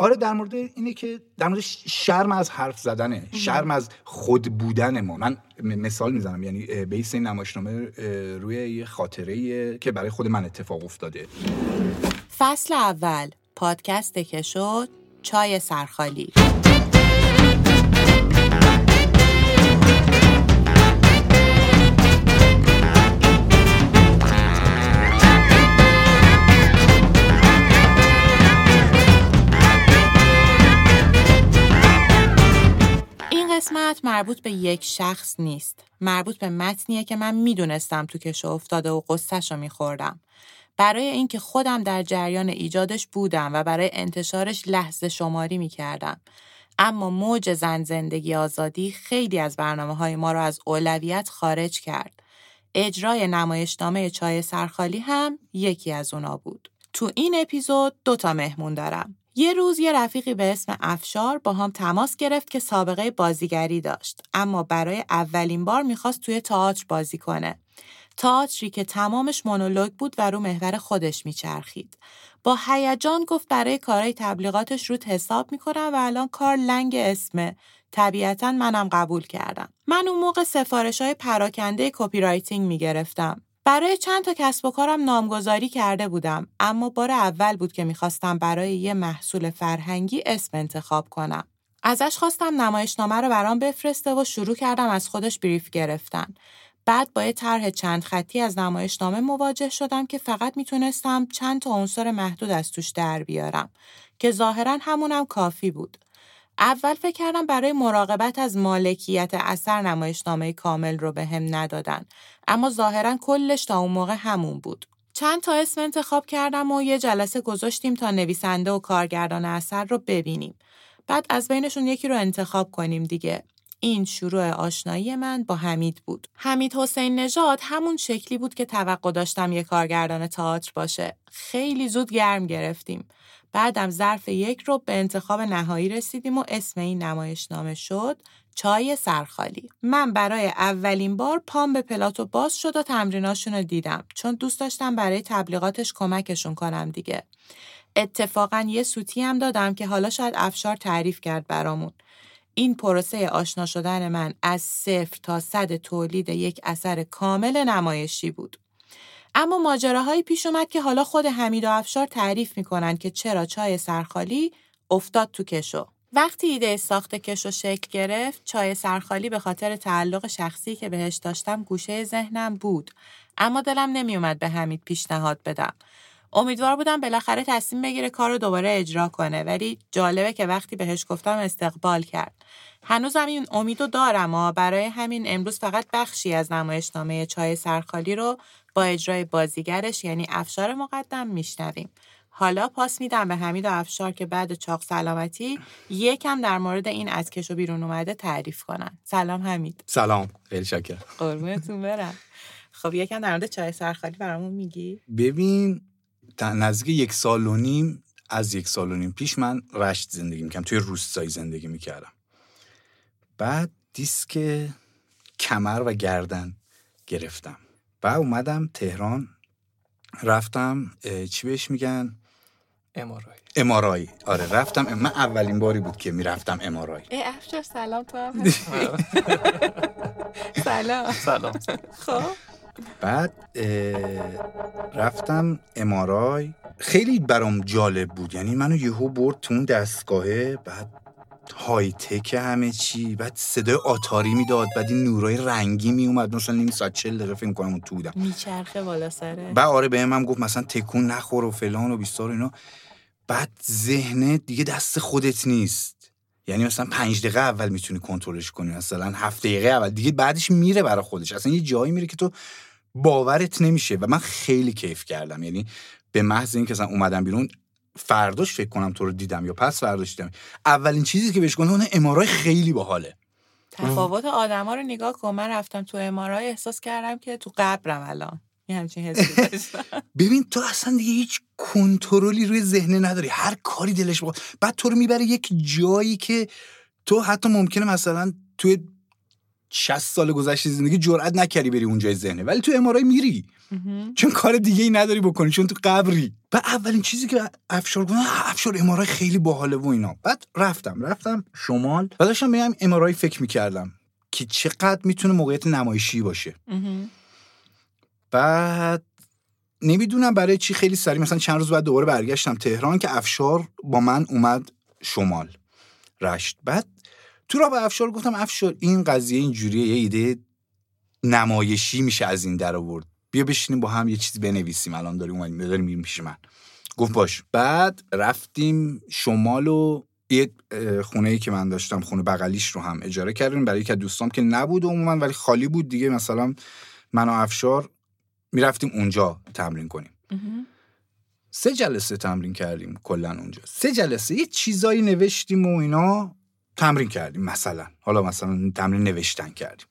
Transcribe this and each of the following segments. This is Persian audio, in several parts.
آره در مورد اینه که در مورد شرم از حرف زدنه. شرم از خود بودن ما. من مثال می‌زنم. یعنی بیس این نمایشنامه روی یه خاطره که برای خود من اتفاق افتاده. فصل اول. پادکست که شد چای سرخالی. قسمت مربوط به یک شخص نیست. مربوط به متنیه که من می‌دونستم تو کشو افتاده و قصهش رو میخوردم. برای اینکه خودم در جریان ایجادش بودم و برای انتشارش لحظه شماری می‌کردم. اما موج زن زندگی آزادی خیلی از برنامه های ما رو از اولویت خارج کرد. اجرای نمایشنامه چای سرخالی هم یکی از اونا بود. تو این اپیزود دوتا مهمون دارم. یه روز یه رفیقی به اسم افشار با هم تماس گرفت که سابقه بازیگری داشت اما برای اولین بار می‌خواست توی تئاتر بازی کنه. تئاتری که تمامش مونولوگ بود و رو محور خودش میچرخید. با هیجان گفت برای کارهای تبلیغاتش رو حساب می‌کنم و الان کار لنگ اسمه. طبیعتا منم قبول کردم. من اون موقع سفارش های پراکنده copywriting می‌گرفتم. برای چند تا کسب و کارم نامگذاری کرده بودم اما بار اول بود که می‌خواستم برای یه محصول فرهنگی اسم انتخاب کنم. ازش خواستم نمایشنامه رو برام بفرسته و شروع کردم از خودش brief گرفتن. بعد با یه طرح چند خطی از نمایشنامه مواجه شدم که فقط می‌تونستم چند تا عنصر محدود از توش در بیارم که ظاهرا همونم کافی بود. اول فکر کردم برای مراقبت از مالکیت اثر نمایشنامه کامل رو به هم ندادن اما ظاهرا کلش تا اون موقع همون بود. چند تا اسم انتخاب کردم و یه جلسه گذاشتیم تا نویسنده و کارگردان اثر رو ببینیم. بعد از بینشون یکی رو انتخاب کنیم دیگه. این شروع آشنایی من با حمید بود. حمید حسین نژاد همون شکلی بود که توقع داشتم یه کارگردان تئاتر باشه. خیلی زود گرم گرفتیم. بعدم ظرف یک رو به انتخاب نهایی رسیدیم و اسم این نمایشنامه شد چای سرخالی. من برای اولین بار پام به پلاتو باز شد و تمریناشون رو دیدم چون دوست داشتم برای تبلیغاتش کمکشون کنم دیگه. اتفاقا یه سوتی هم دادم که حالا شاید افشار تعریف کرد برامون. این پروسه آشنا شدن من از صفر تا صد تولید یک اثر کامل نمایشی بود. اما ماجراهایی پیش اومد که حالا خود حمید و افشار تعریف می‌کنن که چرا چای سرخالی افتاد تو کشو. وقتی ایده ساخت کشو شکل گرفت، چای سرخالی به خاطر تعلق شخصی که بهش داشتم گوشه ذهنم بود. اما دلم نمیومد به حمید پیشنهاد بدم. امیدوار بودم بالاخره تصمیم بگیره کار رو دوباره اجرا کنه ولی جالبه که وقتی بهش گفتم استقبال کرد. هنوزم این امیدو دارم و برای همین امروز فقط بخشی از نمایشنامه چای سرخالی رو با اجرای بازیگرش یعنی افشار مقدم میشنویم. حالا پاس میدم به حمید و افشار که بعد چاق سلامتی یکم در مورد این از کشو بیرون اومده تعریف کنن. سلام حمید. سلام. خیلی شکر. قربونتون برم. خب یکم در مورد چای سرخالی برامون میگی؟ ببین نزدیک یک سال و نیم از یک سال و نیم پیش من رشت زندگی می‌کردم توی روستایی زندگی می‌کردم. بعد دیسک کمر و گردن گرفتم. بعد اومدم تهران رفتم چی بهش میگن؟ امارای امارای آره رفتم. من اولین باری بود که می‌رفتم امارای ای افشار سلام تو هم. سلام. سلام. خب. بعد رفتم امارای. خیلی برام جالب بود. یعنی منو یهو برد تو اون دستگاهه بعد های تک همه چی بعد صدای آتاری می‌داد بعد این نورای رنگی می اومد مثلا نیم ساعت چل دقیقه فکر کنم اون تو بودم. میچرخه بالا سره. بعد آره به هم گفت مثلا تکون نخور و فلان و بیستار و اینا. بعد ذهنت دیگه دست خودت نیست. یعنی مثلا پنج دقیقه اول می‌تونی کنترلش کنی مثلا هفت دقیقه اول. دیگه بعدش میره برای خودش. اصلا یه جایی میره که تو باورت نمیشه و من خیلی کیف کردم. یعنی به محض اینکه مثلا اومدم بیرون فرداش فکر کنم تو رو دیدم یا پس فرداش دیدم. اولین چیزی که بهش گفتم اون امارای خیلی باحاله. تفاوت آدما رو نگاه کن. من رفتم تو امارای احساس کردم که تو قبرم الان. همچین حسی ببین تو اصلا دیگه هیچ کنترلی روی ذهنه نداری. هر کاری دلش بخواد بعد تو رو می‌بره یک جایی که تو حتی ممکنه مثلا توی 60 سال گذشته زندگی جرئت نکردی بری اونجای ذهنه. ولی تو امارای میری. چون کار دیگه ای نداری بکنی چون تو قبری. و اولین چیزی که افشار گفتم افشار امارای خیلی باحاله و اینا. بعد رفتم رفتم شمال. و داشتم به امارای فکر می‌کردم که چقدر می‌تونه موقعیت نمایشی باشه. بعد نمی‌دونم برای چی خیلی سریع مثلا چند روز بعد دوباره برگشتم تهران که افشار با من اومد شمال. رشت. بعد تو را به افشار گفتم افشار این قضیه اینجوریه یه ایده نمایشی میشه از این در آورد. بیا بشینیم با هم یه چیزی بنویسیم الان داریم اومدیم داریم میریم پیش من. گفت باش. بعد رفتیم شمال و یه خونه ای که من داشتم خونه بغلیش رو هم اجاره کردیم. برای یک دوستام که نبود عموما ولی خالی بود دیگه. مثلا من و افشار می‌رفتیم اونجا تمرین کنیم. سه جلسه تمرین کردیم کلا اونجا. سه جلسه یه چیزایی نوشتیم و اینا. تمرین کردیم مثلا. حالا مثلا تمرین نوشتن کردیم.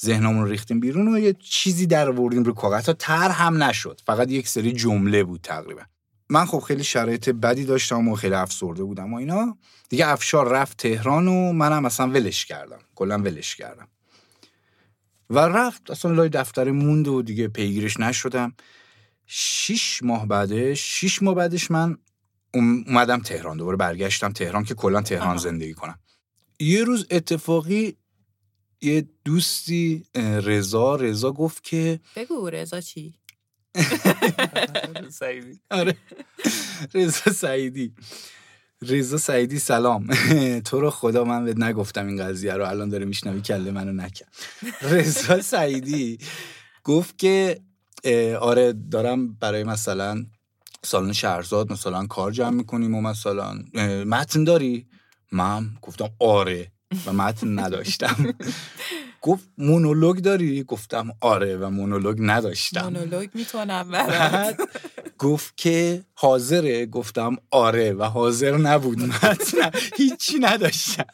ذهنمون رو ریختیم بیرون و یه چیزی در آوردیم رو کاغذ. تا تر هم نشد. فقط یک سری جمله بود تقریبا. من خب خیلی شرایط بدی داشتم و خیلی افسرده بودم و اینا. دیگه افشار رفت تهران و منم مثلا ولش کردم. کلا ولش کردم. و رفت. اصلا لای دفتر موند و دیگه پیگیرش نشدم. شیش ماه بعدش شیش ماه بعدش من اومدم تهران دوباره برگشتم تهران که کلا تهران زندگی کنم. یه روز اتفاقی یه دوستی رضا رضا گفت که بگو رضا چی؟ سعیدی. آره. رضا سعیدی. رضا سعیدی سلام. تو رو خدا من بهت نگفتم این قضیه رو الان داره میشنوی کله منو نکن. رضا سعیدی گفت که آره دارم برای مثلا سالن شهرزاد مثلا کار جمع می‌کنیم و مثلا متن داری؟ من گفتم آره و متن نداشتم. گفت مونولوگ داری؟ گفتم آره و مونولوگ نداشتم. مونولوگ می‌تونم برات. گفت که حاضره. گفتم آره و حاضر نبود متن. هیچی نداشتم.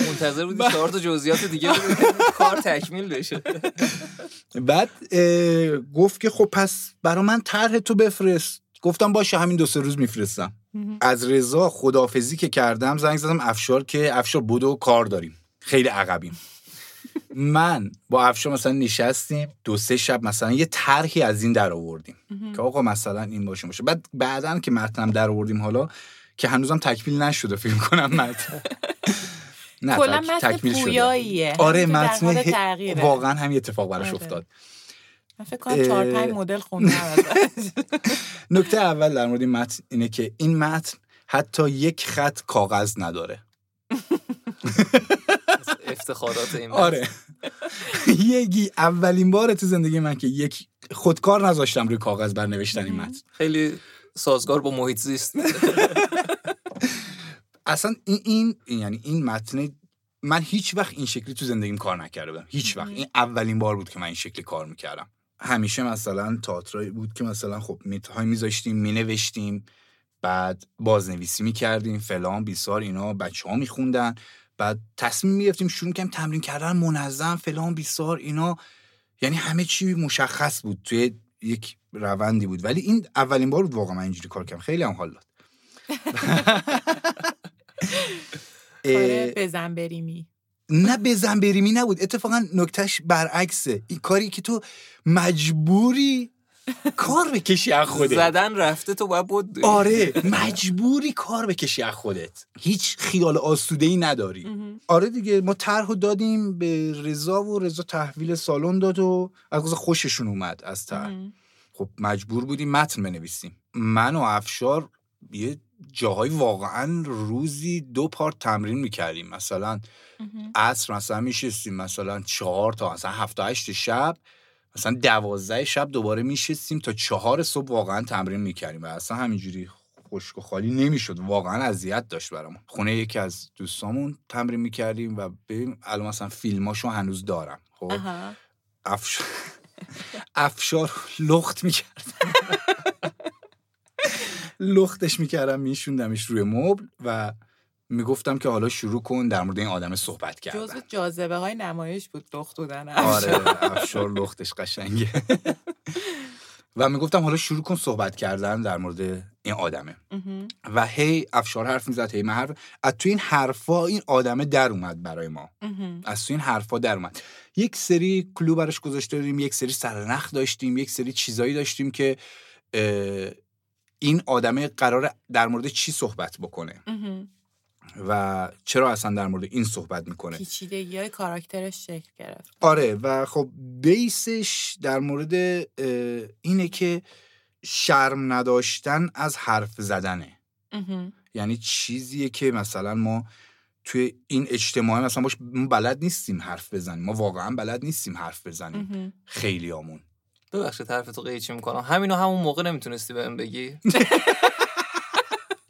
منتظر بودی چهار تا جزئیات دیگه کار تکمیل بشه. بعد گفت که خب پس برا من طرح تو بفرست. گفتم باشه همین دو سه روز میفرستم. از رضا خدافزی که کردم زنگ زدم افشار که افشار بودو کار داریم. خیلی عقبیم. من با افشار مثلا نشستیم دو سه شب مثلا یه طرحی از این در آوردیم که آقا مثلا این باشه باشه. بعد بعدا که متنم در آوردیم حالا که هنوزم تکمیل نشده فیلم کنم متن. نه کلا متن پویاییه. آره متن واقعا همین اتفاق براش آره. افتاد. من فکر کنم چهار پنج مدل خوندم نکته اول در مورد این متن اینه که این متن حتی یک خط کاغذ نداره. افتخارات این آره. یکی اولین بار تو زندگی من که یک خودکار نذاشتم روی کاغذ بر نوشتن این متن. خیلی سازگار با محیط زیست. اصلا این, این یعنی این متن من هیچ وقت این شکلی تو زندگیم کار نکرده بودم. هیچ وقت. این اولین بار بود که من این شکلی کار می‌کردم. همیشه مثلا تئاترایی بود که مثلا خب میتهای میذاشتیم مینوشتیم بعد بازنویسی می‌کردیم فلان بیسار اینا بچه ها میخوندن بعد تصمیم می‌گرفتیم شروع کردیم تمرین کردن منظم فلان بیسار اینا. یعنی همه چی مشخص بود توی یک روندی بود. ولی این اولین بار بود واقعا من اینجوری کار کردم. خیلی هم حال داد. بزن بریمی. نه بزن بریمی نبود. اتفاقا نکتهش برعکسه. این کاری که تو مجبوری کار بکشی از خودت. زدن رفته تو باید بود. آره مجبوری کار بکشی از خودت. هیچ خیال آسوده ای نداری آره دیگه ما طرح دادیم به رضا و رضا تحویل سالن داد و از خوششون اومد از طرح. خب مجبور بودیم متن بنویسیم. من و افشار یه جاهای واقعا روزی دو پارت تمرین می‌کردیم. مثلا عصر مثلا میشستیم مثلا چهار تا مثلا هفته هشت شب مثلا دوازده شب دوباره میشستیم تا چهار صبح واقعا تمرین می‌کردیم و اصلا همینجوری خشک و خالی نمی‌شد. واقعا اذیت داشت برامون. خونه یکی از دوستامون تمرین می‌کردیم و ببین الان مثلا فیلماشو هنوز دارم. خب؟ افشار افشار لخت می‌کرد لختش می‌کردم میشوندمش روی مبل و می‌گفتم که حالا شروع کن در مورد این آدم صحبت کردن. جزو جاذبه های نمایش بود لخت بودن آره افشار. لختش قشنگه. و می‌گفتم حالا شروع کن صحبت کردن در مورد این آدمه. و هی افشار حرف می‌زد هی من حرف از تو این حرفا این آدمه در اومد برای ما. از تو این حرفا در اومد. یک سری کلو براش گذاشته داریم یک سری سرنخ داشتیم یک سری چیزایی داشتیم که این آدمه قرار در مورد چی صحبت بکنه. و چرا اصلا در مورد این صحبت می‌کنه؟ پیچیدگی های کاراکترش شکل گرفت. آره و خب بیسش در مورد اینه که شرم نداشتن از حرف زدنه. یعنی چیزیه که مثلا ما توی این اجتماع مثلا باش ما بلد نیستیم حرف بزنیم. ما واقعا بلد نیستیم حرف بزنیم. مهم. آمون ببخشید حرفتو قیچی می‌کنم. همینو همون موقع نمی‌تونستی بهم بگی؟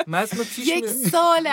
متن رو پیش یک. سال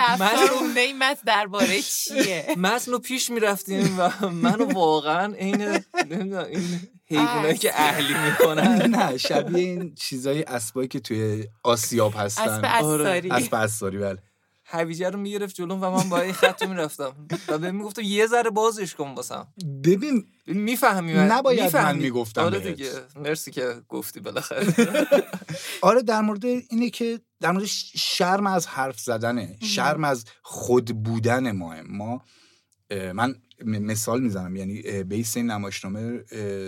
مونده این متن درباره چیه؟ متن رو پیش می‌رفتیم و منو واقعا عین نمی‌دونم این حیوانایی که اهلی می‌کنن. نه شبیه این چیزای اسبایی که توی آسیاب اسب هستن اساری اسب اساری بله. هویجه رو می‌گرفت جلوم و من با این خط رو می‌رفتم. و بهم می‌گفتم یه ذره بازش کن واسم. ببین می‌فهمی نباید من می‌گفتم آره. دیگه. مرسی که گفتی بالاخره. آره در مورد اینه که در مورد شرم از حرف زدنه. شرم از خود بودن ما. ما من مثال می‌زنم. یعنی بیس این نمایشنامه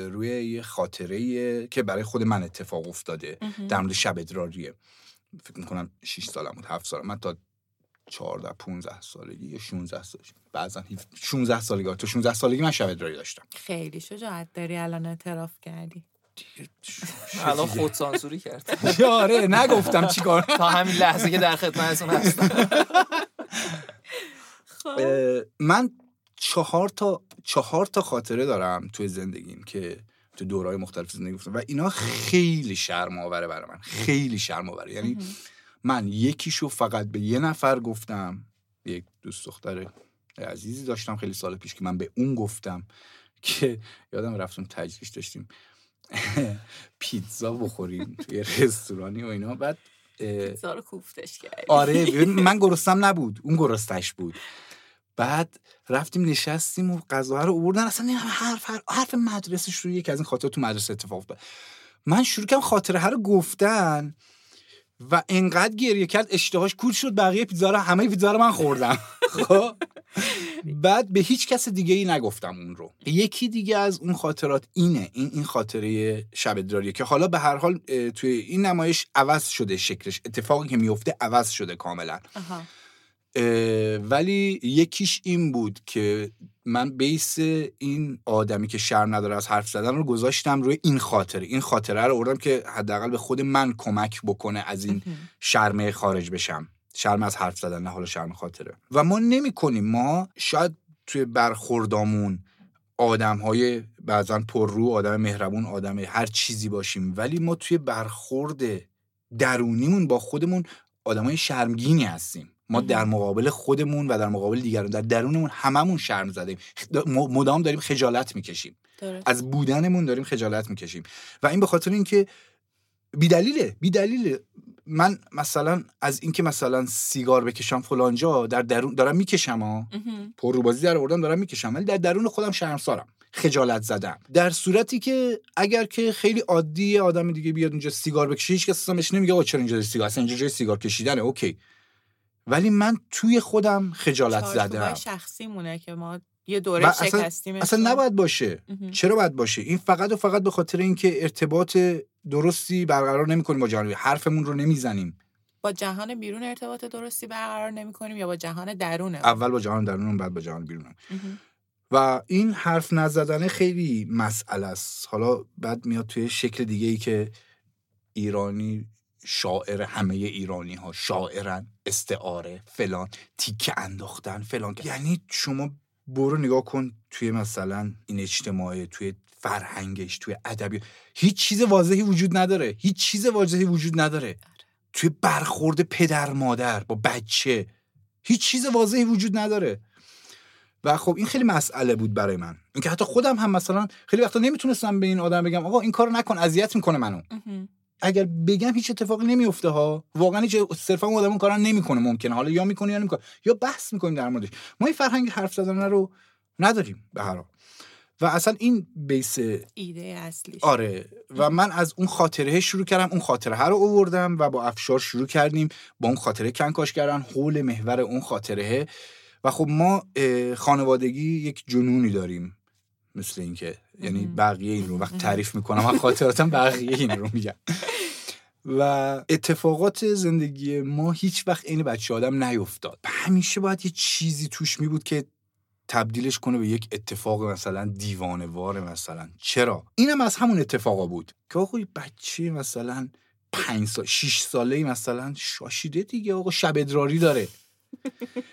روی یه خاطره که برای خود من اتفاق افتاده. در مورد شب ادراریه. فکر می‌کنم 6 سالم بود 7 سالم. من تا 14 15 سالگی یا 16 سالگی بعضا 16 سالگی. تا 16 سالگی من شب ادراری داشتم. خیلی شجاعت داری الان اعتراف کردی. الان خود سانسوری کرد. آره نگفتم چیکار تا همین لحظه که در خدمتتون هستم. خب. من چهار تا چهار تا خاطره دارم توی زندگیم که تو دورهای مختلف زندگی گفتم. و اینا خیلی شرم آوره برای من. خیلی شرم آوره یعنی من یکیشو فقط به یه نفر گفتم یک دوست دختر عزیزی داشتم خیلی سال پیش که من به اون گفتم که یادم رفتم تجریش داشتیم پیتزا بخوریم توی رستورانی و اینا. بعد پیتزا رو کوفتش کردی. آره من گرستم نبود. اون گرستش بود. بعد رفتیم نشستیم و غذا رو آوردن. اصلا این حرف حرف, حرف مدرسه شروع یکی از این خاطرات تو مدرسه اتفاق افتاد. من شروع کردم خاطره رو گفتن. و انقدر گریه کرد اشتهاش کور شد بقیه پیتزا رو همه پیتزا رو من خوردم. خب؟ بعد به هیچ کس دیگه ای نگفتم اون رو. یکی دیگه از اون خاطرات اینه این این خاطره شب ادراریه که حالا به هر حال توی این نمایش عوض شده شکلش. اتفاقی که میفته عوض شده کاملا. آها. ولی یکیش این بود که من بیس این آدمی که شرم نداره از حرف زدن رو گذاشتم روی این خاطره. این خاطره رو آوردم که حداقل به خود من کمک بکنه از این. شرمه خارج بشم. شرم از حرف زدن نه حالا شرم خاطره. و ما نمی کنیم ما شاید توی برخوردامون آدم های بعضا پررو آدم مهربون آدم هر چیزی باشیم ولی ما توی برخورد درونیمون با خودمون آدم های شرمگینی هستیم. ما. در مقابل خودمون و در مقابل دیگران در درونمون هممون شرم زدیم. مدام داریم خجالت می‌کشیم. از بودنمون داریم خجالت می‌کشیم. و این به خاطر اینکه بیدلیله بیدلیله. من مثلا از اینکه مثلا سیگار بکشم فلانجا در درون دارم می‌کشم ها. پر رو بازی در آوردم دارم می‌کشم. ولی در درون خودم شرمسارم. خجالت زدم. در صورتی که اگر که خیلی عادی آدم دیگه بیاد اونجا سیگار بکشه هیچ کس اصلا نمیگه آقا چرا اینجا سیگار؟ اصلا اینجا جای سیگار کشیدنه. اوکی. ولی من توی خودم خجالت زدم شخصی مونه که ما یه دوره اصلا- شکستیم اصلا نباید باشه. چرا باید باشه؟ این فقط و فقط به خاطر اینکه ارتباط درستی برقرار نمی‌کنیم با جهان حرفمون رو نمی‌زنیم. با جهان بیرون ارتباط درستی برقرار نمی کنیم یا با جهان درونه اول با جهان درونم بعد با جهان بیرونم. و این حرف نزدن خیلی مسئله است. حالا بعد میاد توی شکل دیگه ای که ایرانی شاعر همه ایرانی ها شاعرن استعاره فلان تیکه انداختن فلان. یعنی شما برو نگاه کن توی مثلا این اجتماع توی فرهنگش توی ادبی. هیچ چیز واضحی وجود نداره. هیچ چیز واضحی وجود نداره. توی برخورد پدر مادر با بچه. هیچ چیز واضحی وجود نداره. و خب این خیلی مسئله بود برای من. اینکه حتی خودم هم مثلا خیلی وقتا نمی‌تونستم به این آدم بگم آقا این کارو نکن اذیت می‌کنه منو. اگر بگم هیچ اتفاقی نمیفته ها واقعا هیچ صرفا اون آدم اون کارو نمی‌کنه ممکنه. حالا یا می‌کنه یا نمی‌کنه یا بحث می‌کنیم در موردش. ما این فرهنگ حرف زدن رو نداریم به هر حال. و اصلا این بیس ایده اصلیش آره. و من از اون خاطره شروع کردم. اون خاطره رو اووردم و با افشار شروع کردیم. با اون خاطره کنکاش کردن. حول محور اون خاطره. و خب ما خانوادگی یک جنونی داریم. مثل اینکه یعنی. بقیه این رو وقت تعریف می‌کنم من خاطراتم بقیه این رو میگم. و اتفاقات زندگی ما هیچ وقت عین بچه آدم نیفتاد. همیشه باید یه چیزی توش می بود که تبدیلش کنه به یک اتفاق مثلا دیوانوار مثلا. چرا؟ اینم از همون اتفاقا بود که آقا بچه مثلا پنج سال شیش ساله مثلا شاشیده دیگه آقا شب ادراری داره.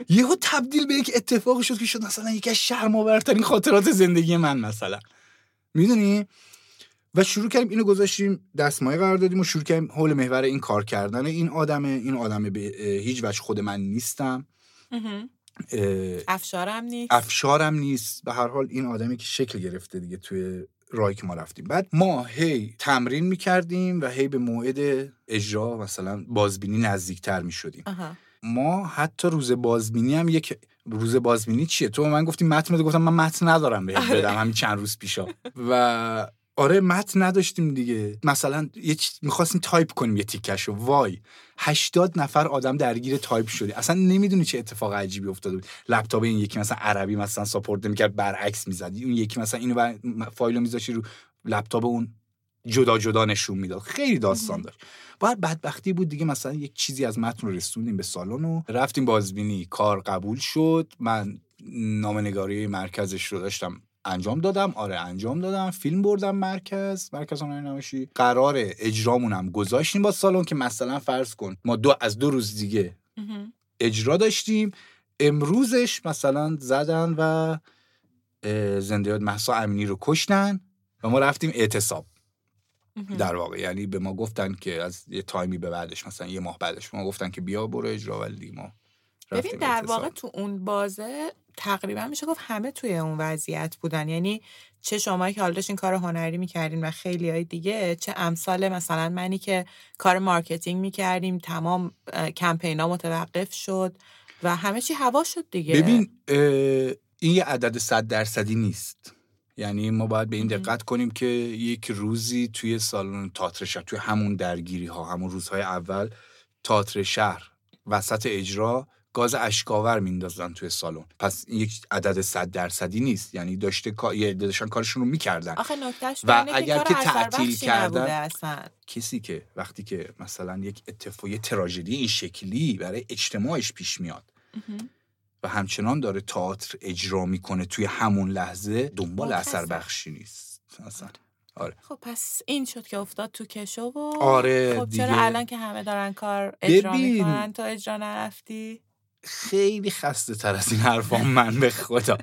یهو تبدیل به یک اتفاقی شد که شد مثلا یکی از شرم‌آورترین خاطرات زندگی من مثلا. می‌دونی؟ و شروع کردیم اینو گذاشتیم دستمایه قرار دادیم و شروع کردیم حول محور این کار کردن این آدمه. این آدمه به هیچ وجه خود من نیستم. افشارم نیست. افشارم نیست. به هر حال این آدمی که شکل گرفته دیگه توی راهی که ما رفتیم. بعد ما هی تمرین می‌کردیم و هی به موعد اجرا مثلا بازبینی نزدیکتر می‌شدیم. ما حتی روز بازبینی هم یک روز بازبینی چیه؟ تو به من گفتی متن بده گفتم من متن ندارم بهت بدم همین چند روز پیشا. و آره متن نداشتیم دیگه. مثلا یه چی- می‌خواستیم تایپ کنیم یه تیکش رو وای 80 نفر آدم درگیر تایپ شده اصلا نمی‌دونی چه اتفاق عجیبی افتاده بود. لپتاپ این یکی مثلا عربی مثلا support نمی‌کرد برعکس می‌زد. اون یکی مثلا اینو بر... فایل رو میذاشی رو لپتاپ اون جدا جدا نشون می‌داد. خیلی داستان داشت. باید بدبختی بود دیگه مثلا یک چیزی از متن رو رسوندیم به سالن و رفتیم بازبینی. کار قبول شد. من نامه‌نگاری مرکزش رو داشتم انجام دادم. آره انجام دادم. فیلم بردم مرکز مرکز هنری نمایشی. قرار اجرامونم گذاشتیم با سالن که مثلا فرض کن ما دو از دو روز دیگه. اجرا داشتیم. امروزش مثلا زدن و یاد محسا امینی رو کشتن و ما رفتیم اعتصاب. در واقع. یعنی به ما گفتن که از یه تایمی به بعدش مثلا یه ماه بعدش ما گفتن که بیا برو اجرا ولی دیگه ما ببین در اعتصاب. واقع تو اون بازه تقریبا میشه گفت همه توی اون وضعیت بودن. یعنی چه شمایی که حالا داشتین کار هنری می‌کردین و خیلی های دیگه چه امثال مثلا منی که کار مارکتینگ می‌کردیم تمام کمپینا متوقف شد و همه چی هوا شد دیگه. ببین این یه عدد صد درصدی نیست. یعنی ما باید به این. دقت کنیم که یک روزی توی سالن تئاتر شهر توی همون درگیری ها همون روزهای اول تئاتر شهر وسط اجرا گاز اشک‌آور میندازن توی سالن. پس این یک عدد صد درصدی نیست. یعنی داشته یه داشتن کارشون رو می‌کردن. و اگر که تعطیل کردن- کسی که وقتی که مثلا یک اتفاق یه تراژدی این شکلی برای اجتماعش پیش میاد. و همچنان داره تئاتر اجرا می‌کنه توی همون لحظه دنبال. اثر بخشی نیست. اصلا. آره. خب پس این شد که افتاد تو کشو و آره، خب چرا دیگه. الان که همه دارن کار اجرا ببین. می‌کنن تو اجرا نرفتی؟ خیلی خسته تر از این حرفا من به خدا.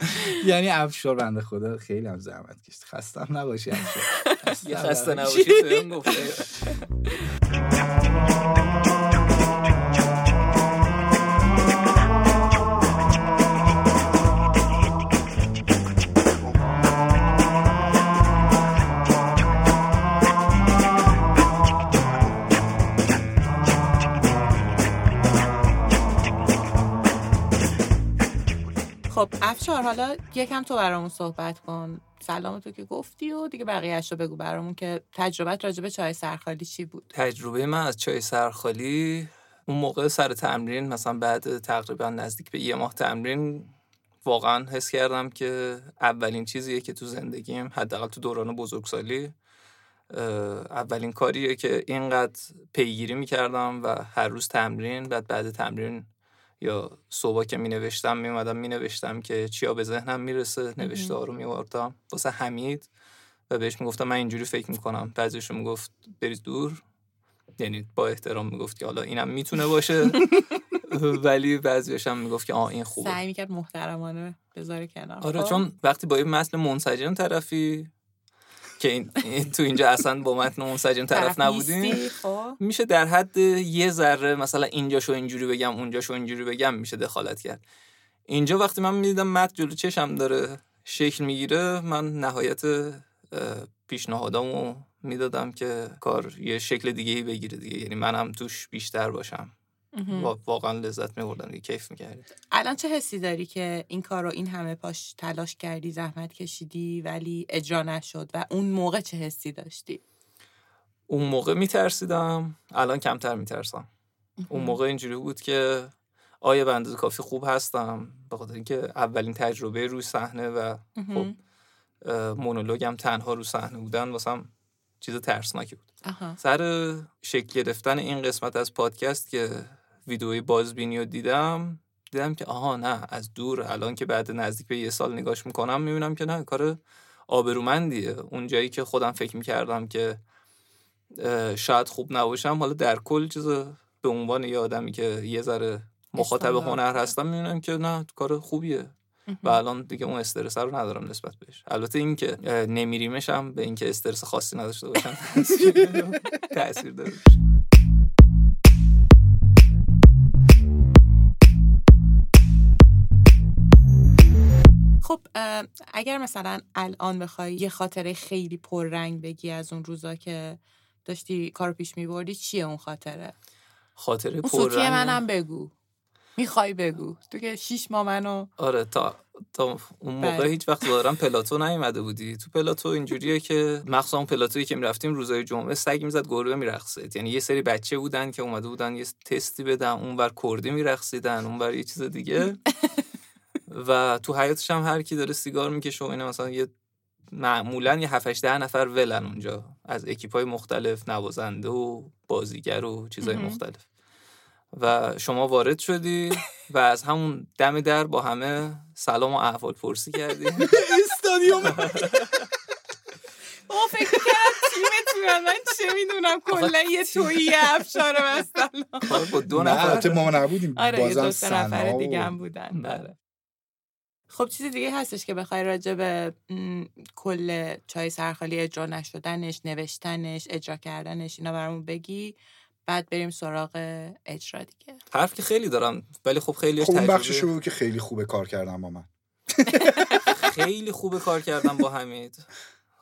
یعنی افشار بنده خدا خیلی هم زحمت کشید. خستم نباشی افشار. خسته نباشی. خب افشار حالا یکم تو برامون صحبت کن. سلام تو که گفتی و دیگه بقیهش رو بگو برامون که تجربت راجع به چای سرخالی چی بود؟ تجربه من از چای سرخالی اون موقع سر تمرین مثلا بعد تقریبا نزدیک به یه ماه تمرین واقعا حس کردم که اولین چیزیه که تو زندگیم حداقل تو دوران بزرگسالی اولین کاریه که اینقدر پیگیری می‌کردم و هر روز تمرین بعد بعد تمرین یا صبح که می نوشتم می اومدم می نوشتم که چیا به ذهنم می‌رسه نوشته ها رو می آوردم واسه حمید و بهش می‌گفتم من اینجوری فکر می‌کنم. بعضیشو می‌گفت برید دور. یعنی با احترام می‌گفت که حالا اینم می‌تونه باشه. ولی بعضیش هم می‌گفت که آه این خوبه. سعی می‌کرد محترمانه بذاره کنار. آره خب؟ چون وقتی با یه متن منسجم طرفی که این, تو اینجا اصلا با متن منسجم طرف نبودیم. خب. میشه در حد یه ذره مثلا اینجاشو اینجوری بگم اونجاشو اینجوری بگم میشه دخالت کرد. اینجا وقتی من می‌دیدم متن جلو چشم داره شکل می‌گیره من نهایت پیشنهادامو می‌دادم که کار یه شکل دیگه ای بگیره دیگه. یعنی من هم توش بیشتر باشم. واقعا لذت میبردم. دیگه کیف می‌کردی. الان چه حسی داری که این کار رو این همه پاش تلاش کردی زحمت کشیدی ولی اجرا نشد؟ و اون موقع چه حسی داشتی؟ اون موقع میترسیدم. الان کمتر میترسم. اون موقع اینجوری بود که آیا به اندازه کافی خوب هستم؟ به خاطر اینکه اولین تجربه روی صحنه و خب مونولوگم تنها رو صحنه بودن واسم چیز ترسناکی بود. سر شکل گرفتن این قسمت از پادکست که ویدئوی بازبینی رو دیدم دیدم که آها نه از دور. الان که بعد نزدیک به یه سال نگاش می‌کنم می‌بینم که نه کار آبرومندیه. اون جایی که خودم فکر می‌کردم که شاید خوب نباشم حالا در کل چیز به عنوان یه آدمی که یه ذره مخاطب هنر هستم می‌بینم که نه کار خوبیه. و الان دیگه اون استرس رو ندارم نسبت بهش. البته این که نمیریمش هم به اینکه استرس خاصی نداشته باشم. تاثیر داره. خب اگر مثلا الان بخوای یه خاطره خیلی پررنگ بگی از اون روزا که داشتی کار پیش میبردی چیه اون خاطره؟ خاطره پررنگ؟ منم بگو. می‌خوای بگو. تو که شیش ما منو آره تا تا اون موقع بله. هیچ وقت دارم پلاتو نیومده بودی. تو پلاتو اینجوریه که مخصوصا اون پلاتویی که می‌رفتیم روزای جمعه سگ می‌زد گربه میرقصید. یعنی یه سری بچه بودن که اومده بودن یه تستی بدن اونور کردی میرقصیدن اونور یه چیز دیگه. و تو حیاتش هم هر کی داره سیگار می‌کشه و اینا مثلا یه معمولا یه 7 ده نفر ولن اونجا. از اکیپای مختلف نوازنده و بازیگر و چیزای مختلف. و شما وارد شدی و از همون دم در با همه سلام و احوال پرسی کردی. استادیوم. او فکر کردم من چه می‌دونم؟ کلا یه تویی افشار مثلا با دو نفر. ما نبودیم. آره دو نفر دیگه هم بودن. بله خب چیزی دیگه هستش که بخوای راجع به کل چای سرخالی اجرا نشدنش نوشتنش اجرا کردنش اینا برامون بگی. بعد بریم سراغ اجرا دیگه. حرف که خیلی دارم ولی خب خیلی خب اون بخشش بود که خیلی خوبه کار کردم با من. خیلی خوبه کار کردم با حمید.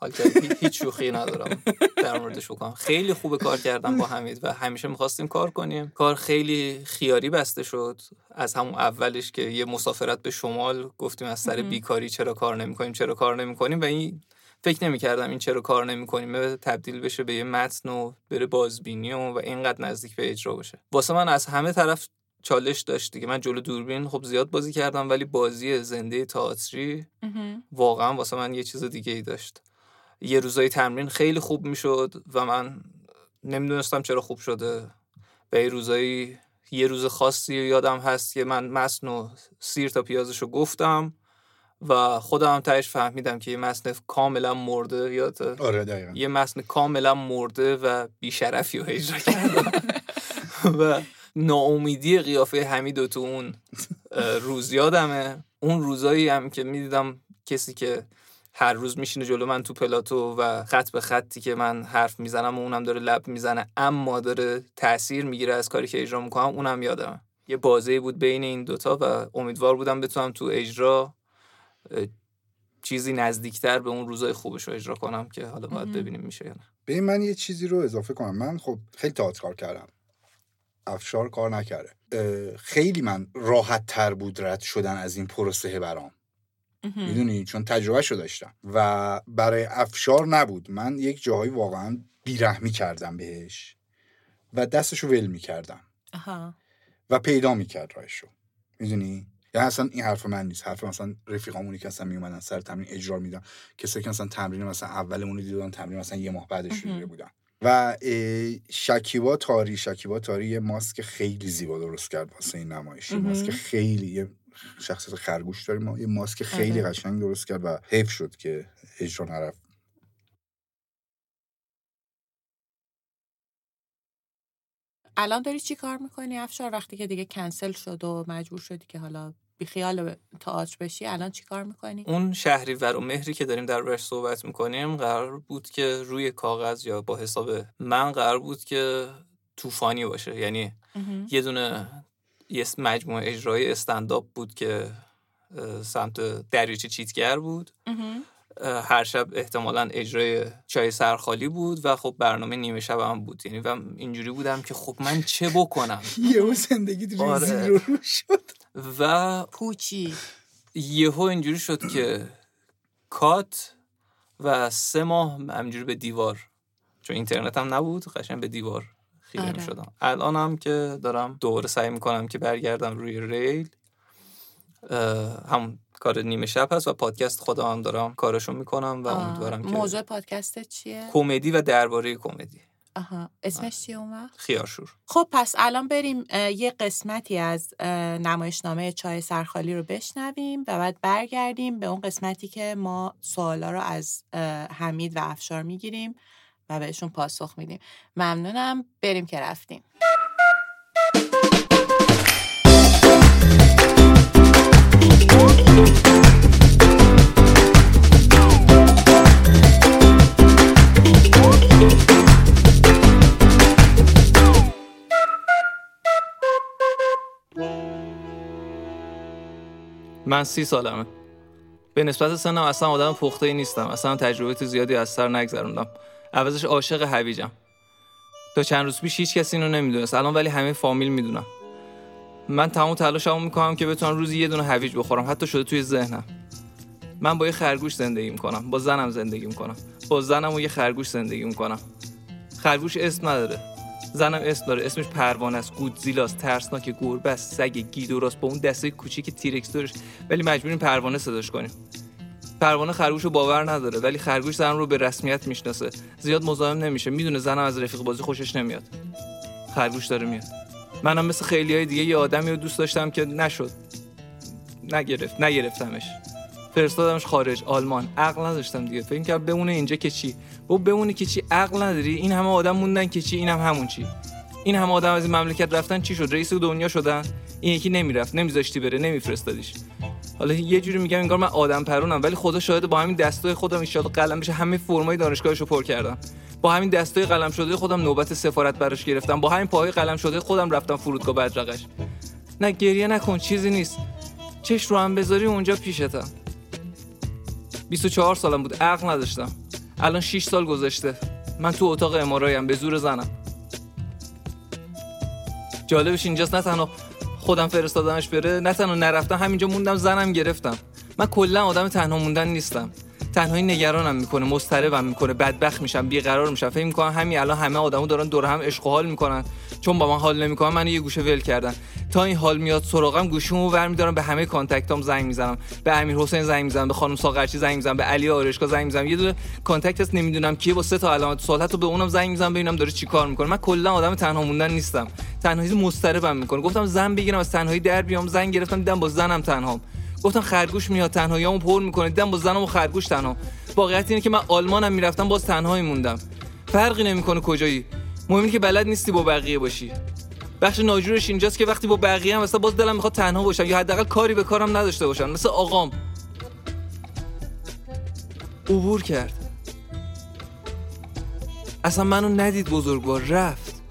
حال هیچ شوخی ندارم. در موردش بکنم خیلی خوبه کار کردم با حمید و همیشه می‌خواستیم کار کنیم. کار خیلی خیاری بسته شد. از همون اولش که یه مسافرت به شمال گفتیم از سر بیکاری چرا کار نمی‌کنیم چرا کار نمی‌کنیم و این فکر نمی‌کردم این چرا کار نمی‌کنیم. تبدیل بشه به یه متن و بره بازبینی و, و اینقدر نزدیک به اجرا باشه واسه من از همه طرف چالش داشت دیگه. من جلو دوربین خب زیاد بازی کردم ولی بازی زنده تئاتری واقعا واسه من یه چیز دیگه ای داشت. یه روزای تمرین خیلی خوب می‌شد و من نمی‌دونستم چرا خوب شده. به یه روزایی یه روز خاصی یادم هست که من متن و سیر تا پیازشو گفتم و خودم هم تهش فهمیدم که یه متن کاملا مرده یاد آره دقیقا. یه متن کاملا مرده و بیشرفی رو اجرا کردم. و ناامیدی قیافه حمید تو اون روز یادمه. اون روزایی هم که می‌دیدم کسی که هر روز میشینه جلو من تو پلاتو و خط به خطی که من حرف می‌زنم و اونم داره لب می‌زنه اما داره تاثیر می‌گیره از کاری که اجرا می‌کنم اونم یادمه. یه بازی بود بین این دوتا و امیدوار بودم بتونم تو اجرا چیزی نزدیکتر به اون روزای خوبش رو اجرا کنم که حالا باید ببینیم میشه یا نه. به من یه چیزی رو اضافه کنم. من خب خیلی تئاتر کار کردم. افشار کار نکرده. خیلی من راحت تر بود رد شدن از این پروسه برام. می‌دونی؟ چون تجربه شو داشتم. و برای افشار نبود. من یک جاهایی واقعا بیرحمی کردم بهش و دستشو ول می‌کردم. و پیدا می‌کرد راهشو. می‌دونی؟ یا اصلا این حرف من نیست. حرف مثلا رفیقامونی که اصلا میومدن سر تمرین اجرا میدن کسایی که مثلا تمرین مثلا اولمون دیدن تمرین مثلا یه ماه بعدش شروع بودن. و شکیبا تاری شکیبا تاری یه ماسک خیلی زیبا درست کرد واسه این نمایش ماسک خیلی یه شخصیت خرگوش داریم. ما یه ماسک خیلی آره. قشنگ درست کرد و حیف شد که اجرا نرفت. الان داری چی کار می‌کنی افشار؟ وقتی که دیگه کنسل شد و مجبور شدی که حالا بیخیال تئاتر بشی الان چی کار می‌کنی؟ اون شهری و مهری که داریم در صحبت می‌کنیم قرار بود که روی کاغذ یا با حساب من قرار بود که طوفانی باشه. یعنی یه دونه یه مجموعه اجرایی استنداپ بود که سمت دریاچه چیتگر بود. هر شب احتمالا اجرای چای سرخالی بود و خب برنامه نیمه شب هم بود. یعنی و اینجوری بودم که خب من چه بکنم؟ یهو زندگی آره. رو شد. و پوچی. یهو اینجوری شد که کات و سه ماه همجوری به دیوار چون اینترنت هم نبود قشنگ به دیوار خیره آره. شدم. الان هم که دارم دوباره سعی می‌کنم که برگردم روی ریل هم کار نیمه شب هست و پادکست خودم هم دارم کارشو می‌کنم و امیدوارم که موضوع پادکست چیه؟ کمدی و درباره کمدی. آها. اسمش چیه اون وقت؟ خیارشور. خب پس الان بریم یه قسمتی از نمایشنامه چای سرخالی رو بشنویم و بعد برگردیم به اون قسمتی که ما سوالا رو از حمید و افشار می‌گیریم. و بهشون پاسخ میدیم. ممنونم. بریم که رفتیم. من سی سالمه. به نسبت سنم اصلا آدم پخته ای نیستم. اصلا تجربه زیادی از سر نگذروندم. عوضش عاشق هویجم تا چند روز پیش هیچ کسی اینو نمی‌دونست. الان ولی همه فامیل می‌دونم من تمام تلاشمو می‌کنم که بتونم روزی یه دونه هویج بخورم. حتی شده توی ذهنم. من با یه خرگوش زندگی می‌کنم. با زنم زندگی می‌کنم. با زنم و یه خرگوش زندگی می‌کنم. خرگوش اسم نداره. زنم اسم داره. اسمش پروانه است گودزیلاست ترسناک گربه است سگ گیدوراست با اون دسته کوچیک تیرکس دارش ولی مجبوریم پروانه صداش کنیم. پروانه خرگوش رو باور نداره ولی خرگوش زن رو به رسمیت می‌شناسه. زیاد مزاحم نمیشه می‌دونه زنم از رفیق بازی خوشش نمیاد. خرگوش داره میاد. منم مثل خیلی های دیگه یه آدمی رو دوست داشتم که نشد. نگرفت نگرفتمش. فرستادمش خارج آلمان. عقل نداشتم دیگه. فکر کرد بمونه اینجا که چی؟ با بمونه که چی؟ عقل نداری. این همه آدم موندن که چی؟ اینم هم همون چی. این همه آدم از این مملکت رفتن چی شد؟ رئیس دنیا شدن؟ این یکی نمی‌رفت. نمیذاشتی بره. نمیفرستادیش. حالا یه جوری میگم انگار من آدم پرونم ولی خدا شاهد با همین دستای خودم ان قلم بشه. همه فرمای دانشگاهشو پر کردم. با همین دستای قلم شده خودم نوبت سفارت براش گرفتم. با همین پاهای قلم شده خودم رفتم فرودگاه بدرقش. نه گریه نکن چیزی نیست. چش رو هم بذاری اونجا پیشتم. 24 سالم بود عقل نداشتم. الان 6 سال گذشته. من تو اتاق امارایم به زور زنم. جالبش اینجاست نه تنها خودم فرستادمش بره نه تنها نرفتم همینجا موندم زنم گرفتم. من کلا آدم تنها موندن نیستم. تنهایی نگرانم می‌کنه مضطربم می‌کنه بدبخت میشم بیقرار میشم. فکر می‌کنم همین الان همه آدمو دارن دور هم عشق و حال می‌کنن. چون با من حال نمی‌کنن منو یه گوشه ول کردن. تا این حال میاد سراغم گوشیمو ور میدارم به همه contact ام زنگ می‌زنم. به امیر حسین زنگ می‌زنم به خانم ساغرچی زنگ می‌زنم به علی آرشکا زنگ می‌زنم. یه دونه contact هست نمی‌دونم کیه با سه تا علامت سوال حتی به اونم زنگ می‌زنم ببینم داره چیکار می‌کنه. من کلا آدم تنها موندن نیستم. تنهایی مضطربم می‌کنه. گفتم زن بگیرم از تنهایی در بیام. زن گرفتم دیدم با زنم تنهام گفتم خرگوش میاد تنهاییامو پر می‌کنه. دیدم با زنم و خرگوش تنها. واقعیت اینه که من آلمانم می‌رفتم باز تنهایی موندم. فرقی نمی‌کنه کجایی. مهم که بلد نیستی با بقیه باشی. بخش ناجورش اینجاست که وقتی با بقیه هم مثلا باز دلم می‌خواد تنها باشم یا حداقل کاری به کارم نداشته باشم. مثل آقام. عبور کرد. اصلا منو ندید بزرگوار رفت.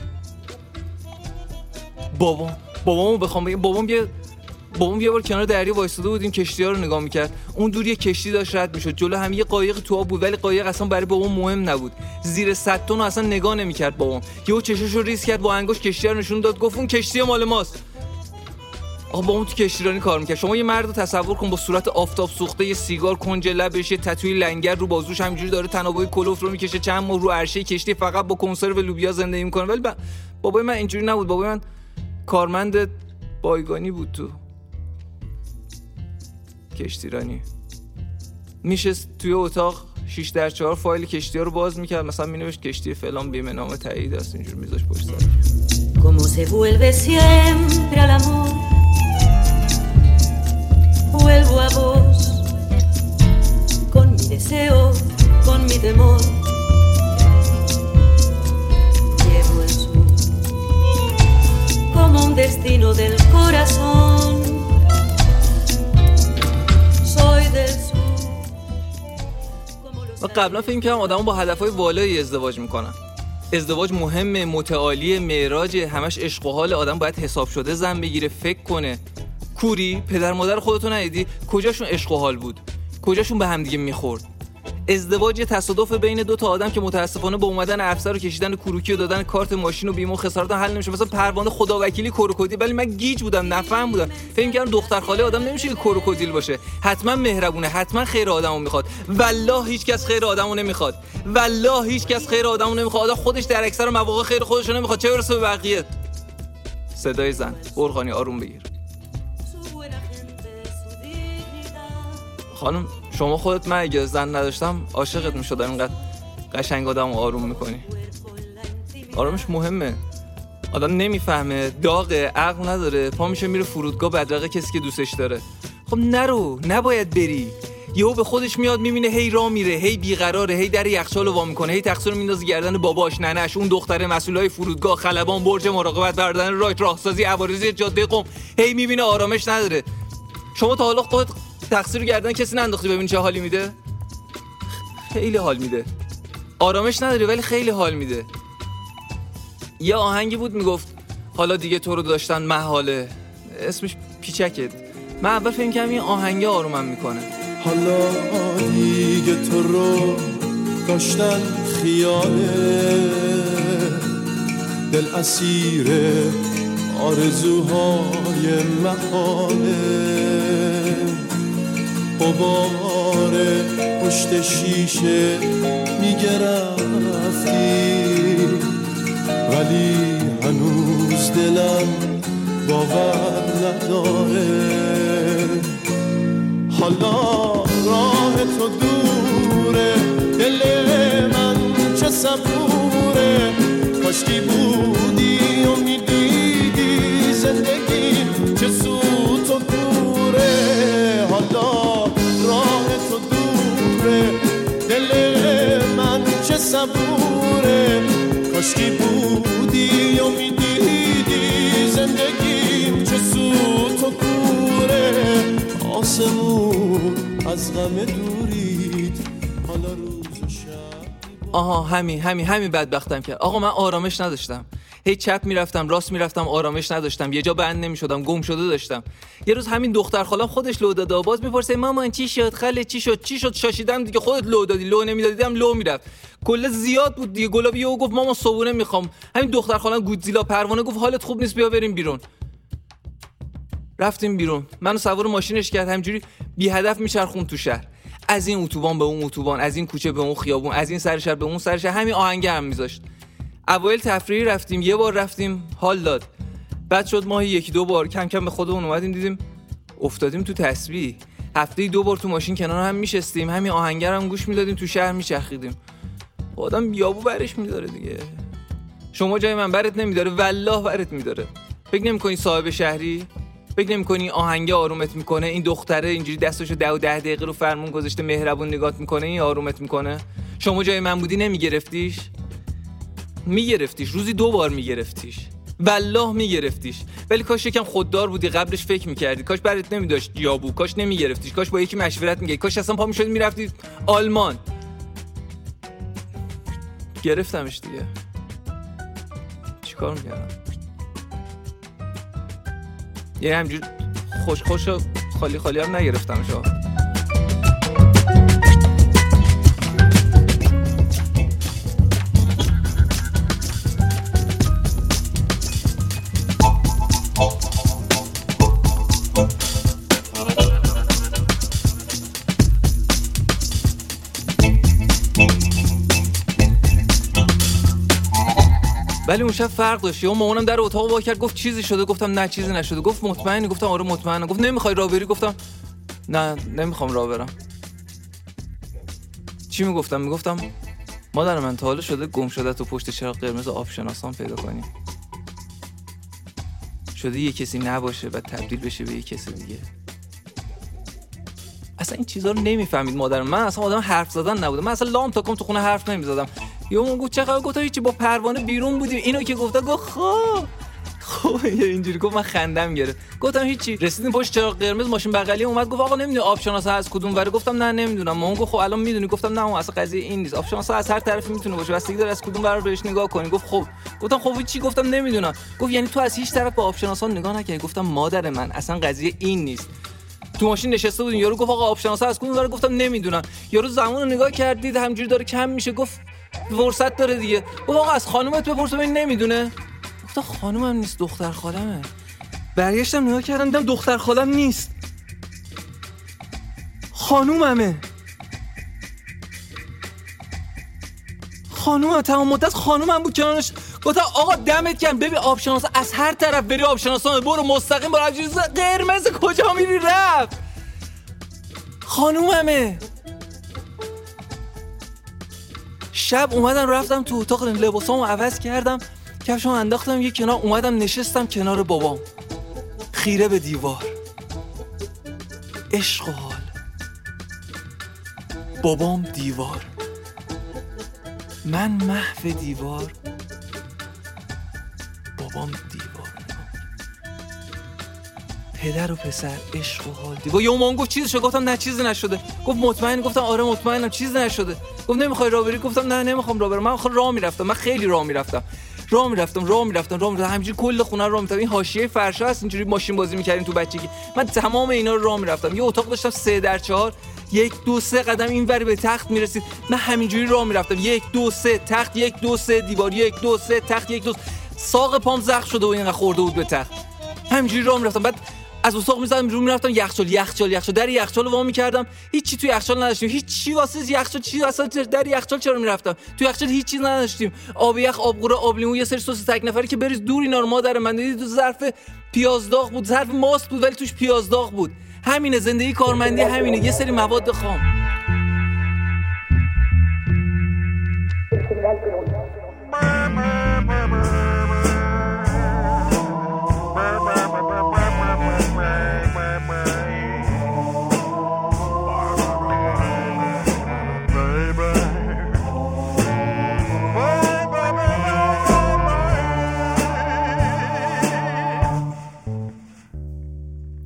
بابام. بابامو بخوام بگم. بابام یه بابام یه بار کنار دریا وایساده بودیم کشتی ها رو نگاه می‌کرد. اون دور یه کشتی داشت رد می‌شد. جلو هم یه قایق تو بود ولی قایق اصلا برای بابام مهم نبود. زیر 100 تن اصلا نگاه نمی‌کرد بابام یهو چشاشو ریز کرد با انگوش کشتی رو نشون داد. گفت اون کشتی مال ماست. آقا با اون تو کشتیرانی کار می‌کرد. شما یه مرد رو تصور کن با صورت آفتاب سوخته یه سیگار کنج لبش یه تتوی لنگر رو بازوش همینجوری داره تنابای کلوف رو می‌کشه. چند ماه رو عرشه کشتی فقط با کنسرو لوبیا زندگی می‌کنه. ولی بابای من اینجوری نبود. بابای من کارمند بایگانی بود تو. کشتیرانی. میشست توی اتاق 6 در 4 فایل کشتی رو باز می‌کرد. مثلا مینوشت کشتی فلان بیمه نام تایید است. اینجور میذاش پشت سرش Como se vuelve siempre al amor Vuelvo a vos Con mi deseo, con mi temor. Llevo el sur Como un destino del corazón. و قبلا فکر کردم آدم با هدفهای والایی ازدواج می‌کنن. ازدواج مهمه متعالی معراج همش عشق و حال آدم باید حساب شده زن بگیره فکر کنه. کوری پدر مادر خودتو ندیدی کجاشون عشق و حال بود؟ کجاشون به همدیگه می‌خورد؟ ازدواج تصادف بین دو تا آدم که متاسفانه با اومدن افسر و کشیدن کروکی و دادن کارت ماشین و بیمه و خسارت حل نمیشه. مثلا پروانه خداوکیلی کروکودیل ولی من گیج بودم نفهم بودم. فکر کردم دختر خاله آدم نمیشه که کروکودیل باشه. حتما مهربونه حتما خیر آدمو می‌خواد. والله هیچ کس خیر آدمو نمی‌خواد. والله هیچ کس خیر آدمو نمی‌خواد. آدم خودش در اکثر مواقع خیر خودش نمی‌خواد. چه برسه به بقیه؟ صدای زن. برخانی آروم بگیر. خانم شما خودت من اگه زن نداشتم عاشقت می‌شدم. اینقدر قشنگ آدم آروم می‌کنی. آرامش مهمه. آدم نمی‌فهمه. داغ عقل نداره. پا میشه میره فرودگاه بدرقه کسی که دوستش داره. خب نرو. نباید بری. یهو به خودش میاد می‌بینه هی را میره هی بیقراره هی در یخچال وا می‌کنه هی تقصیر میندازه گردن باباش ننش اون دختر مسئولای فرودگاه خلبان برج مراقبت بردن رایت راهسازی عوارضی جاده قم. هی می‌بینه آرامش نداره. شما تا حالا خودت تقصیر گردن کسی ننداختی ببین چه حالی میده؟ خیلی حال میده. آرامش نداری ولی خیلی حال میده. یه آهنگی بود می‌گفت حالا دیگه تو رو داشتن محاله. اسمش پیچکت. من اول فکر کردم این آهنگ آرومم می‌کنه. حالا دیگه تو رو داشتن خیاله. دل اسیر آرزوهای محاله. قبار پشت شیشه می‌گرفتی. ولی هنوز دلم باور نداره. حالا راه تو دوره دل من چه صبوره؟ کاشکی بودی؟ صبوره. کاشکی بودی و می‌دیدی زندگی چه سوت و کوره. آسمون از غم دورید. حالا روز و شب. آها همین همین همین بدبختم که. آقا من آرامش نداشتم. هی چپ می‌رفتم راست می‌رفتم آرامش نداشتم. یه جا بند نمی‌شدم گم شده داشتم. یه روز همین دختر خالم خودش لو داده باز می‌پرسه مامان چی شد؟ خاله چی شد؟ چی شد؟ شاشیدم دیگه خودت لو دادی. لو نمیدادیدم لو می‌رفت. کله زیاد بود دیگه. گلابی یهو گفت مامان صبونه می‌خوام. همین دختر خالم گودزیلا پروانه گفت حالت خوب نیست بیا بریم بیرون. رفتیم بیرون. منو سوار ماشینش کرد. همجوری بی هدف میچرخون تو شهر. از این اتوبان به اون اتوبان از این کوچه به اون خیابون از این سر شهر به اون سر شهر. همین آهنگ هم میذاشت. اوایل تفریحی رفتیم. یه بار رفتیم حال داد. بعد شد ماهی یکی دو بار. کم کم به خودمون اومدیم دیدیم افتادیم تو تسبیح. هفته دو بار تو ماشین کنار هم میشستیم. همین آهنگر هم گوش می‌دادیم تو شهر میچرخیدیم. آدم یابو برش میداره دیگه. شما جای من برت نمیداره والله برت میداره. فکر نمی‌کنی صاحب شهری؟ فکر نمی‌کنی آهنگ آرومت می‌کنه؟ این دختره اینجوری دستشو ده و ده دقیقه رو فرمون گذاشته مهربون نگات می‌کنه این آرومت می‌کنه؟ شما جای من بودی نمیگرفتیش؟ میگرفتیش روزی دو بار میگرفتیش. والله میگرفتیش. ولی کاش یکم خوددار بودی قبلش فکر می‌کردی. کاش برات نمیداشت یابو کاش نمیگرفتیش. کاش با یکی مشورت میگه کاش اصلا پا می‌شد می‌رفتی آلمان. گرفتمش دیگه چیکار می‌کردم یه همجور خوش خوش خالی خالی هم نگرفتمش آه. ولی اون شب فرق داشت. اون مامانم در اتاق وا کرد گفت چیزی شده. گفتم نه چیزی نشده. گفت مطمئنی؟ گفتم آره مطمئنم. گفت نمی‌خوای راه بری؟ گفتم نه نمی‌خوام راه برم. چی می‌گفتم؟ می‌گفتم مادر من تا حالا شده گم شده تو پشت چراغ قرمز آب شناسان پیدا کنی. شده یه کسی نباشه و تبدیل بشه به یه کسی دیگه. اصلا این چیزها رو نمی‌فهمید مادر من. اصلا آدم حرف زدن نبودم من اصلا لام تا کم تو خونه حرف نمی‌زدم. یه اون گفت چقدر گفت هیچی با پروانه بیرون بودیم. اینو که گفته گفت خب. خب اینجوری گفت من خندم گرفت. گفتم هیچی. رسیدیم پشت چراغ قرمز ماشین بغلی اومد گفت آقا نمی‌دونی آب از کدوم وره. گفتم نه نمی‌دونم. مامان گفت خب الان می‌دونی. گفتم نه اون اصلا قضیه این نیست. آب از هر طرفی می‌تونه باشه. بستگی داره از کدوم ور بهش نگاه کنی. گفت خب. گفتم خب چی گفتم نمی‌دونم. گفت یعنی تو از هیچ طرف به آب نگاه نکردی؟ گفتم مادر من اصلا قضیه این نیست. تو ماشین نشسته بودیم. یارو گفت آقا آبشناسا از کدوم گفتم نمی‌دونم. یارو زمان رو نگاه کردید همجوری داره کم میشه. گفت فرصت داره دیگه. گفت آقا از خانومت بپرس این نمی‌دونه. گفت خانومم نیست دختر خالمه. برگشتم نگاه کردم دیدم دختر خالم نیست. خانوممه. خانومم تمام مدت خانومم بود کنارش. گفتم آقا دمت کم ببین آبشناسا از هر طرف بری آبشناسا برو مستقیم برو قرمز کجا میری؟ رفت. خانوممه. شب اومدم رفتم تو اتاق لباسامو عوض کردم کفشم انداختم یه کنار اومدم نشستم کنار بابام. خیره به دیوار. عشق و حال. بابام دیوار. من محو دیوار. بابام دیوار. پدر و پسر عشق و حال. دیوار. یه اومان گفت چیزی شد گفتم نه چیزی نشده. گفت مطمئن گفتم آره مطمئنم چیزی نشده. گفت نمی‌خوای راه بری؟ گفتم نه نمی‌خوام راه برم. من خود راه می‌رفتم. من خیلی راه می‌رفتم. راه می‌رفتم راه می‌رفتم راه می‌رفتم. همینجوری کل خونه راه می‌رفتم. این حاشیه فرشا هست اینجوری ماشین بازی می‌کردیم تو بچگی. من تمام اینا رو راه می‌رفتم. یه اتاق داشتم سه در چهار. یک دو سه قدم این وری به تخت می‌رسید. من همینجوری راه می‌رفتم. یک دو سه تخت. یک دو سه دیوار. یک دو سه تخت. یک دو ساق پام زخم شده و اینقدر خورده بود به تخت. همینجوری راه می‌رفتم. بعد از اتاق می‌زدم رو می‌رفتم یخچال یخچال یخچال. در یخچال وا می‌کردم. هیچ چی تو یخچال نداشتیم. هیچ چی واسه یخچال چی اصلا در یخچال چرا می‌رفتم؟ تو یخچال هیچ چیز نداشتیم. آب یخ آب قوره آب لیمو یه سری سس تک نفری که بریز دور اینا رو مادر من دیدی تو ظرف پیاز داغ بود. ظرف ماست بود ولی توش پیاز داغ بود. همینه زندگی کارمندی همینه. یه سری مواد خام.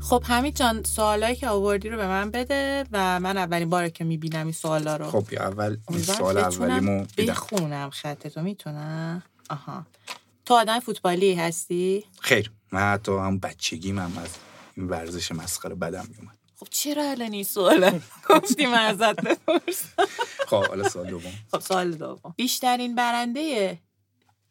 خب همین جان سوالایی که آوردی رو به من بده و من اولین باره که می‌بینم این سوالا رو. خب یا اول این سوال اولیمو بخونم خط تو می‌تونم؟ آها. تو آدم فوتبالی هستی؟ خیر. من حتی هم بچگی من از این ورزش مسخره بدم میومد خب چرا الان این سوال گفتی من ازت؟ بپرسم. خب حالا سوال دوم. خب سوال دوم. بیشترین برنده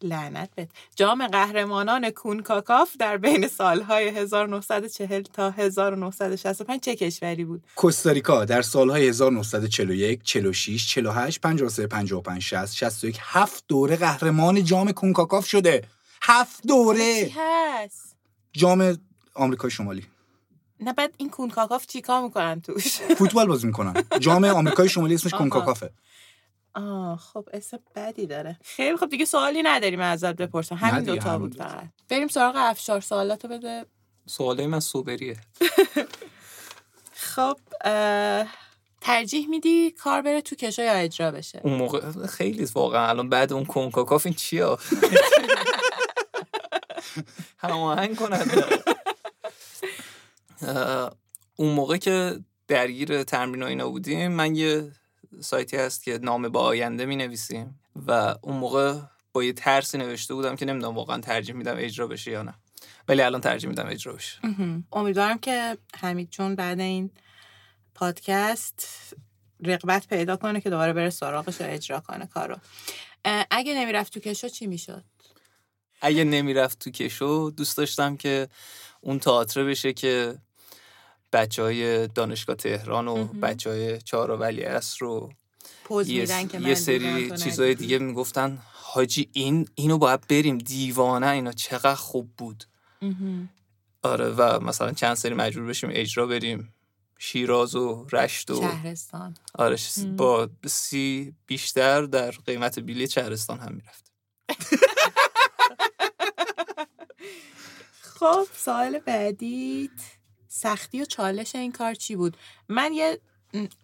لعنت به جام قهرمانان کونکاکاف در بین سالهای 1940 تا 1965 چه کشوری بود؟ کوستاریکا در سالهای 1941 46 48 53 55 60 61 هفت دوره قهرمان جام کونکاکاف شده. هفت دوره! هست؟ جام آمریکای شمالی. نه بعد این کونکاکاف چیکار می‌کنن توش؟ فوتبال بازی می‌کنن. جام آمریکای شمالی اسمش کونکاکافه. آه خب اسم بدی داره. خیلی خب دیگه سوالی نداریم ازت بپرسم. همین دوتا بود فقط. بریم سراغ افشار. سوالاتو بده. سوالای من سوبریه. خب ترجیح میدی کار بره تو کشا یا اجرا بشه؟ اون موقع خیلی واقعا الان بعد اون کنکاکاف این چیا؟ هماهنگ کنند اون موقع که درگیر تمرین و اینا بودیم من یه سایتی هست که نام با آینده می نویسیم و اون موقع با یه ترسی نوشته بودم که نمی‌دونم واقعا ترجیح میدم اجرا بشه یا نه. ولی الان ترجیح میدم اجرا بشه. امیدوارم که حمید چون بعد این پادکست رقبت پیدا کنه که دوباره بره سراغش و اجرا کنه کارو. اگه نمی‌رفت تو کشو چی می‌شد؟ اگه نمی‌رفت تو کشو دوست داشتم که اون تئاتر بشه که بچه های دانشگاه تهران و بچه های چهار ولی رو یه, یه سری چیزهای دیگه می‌گفتن. حاجی این اینو باید بریم. دیوانه اینا. چقدر خوب بود. آره و مثلا چند سری مجبور بشیم اجرا بریم. شیراز و رشت و شهرستان. آره با سی بیشتر در قیمت بیلی شهرستان هم می‌رفت خب سوال بعدیت. سختی و چالش این کار چی بود؟ من یه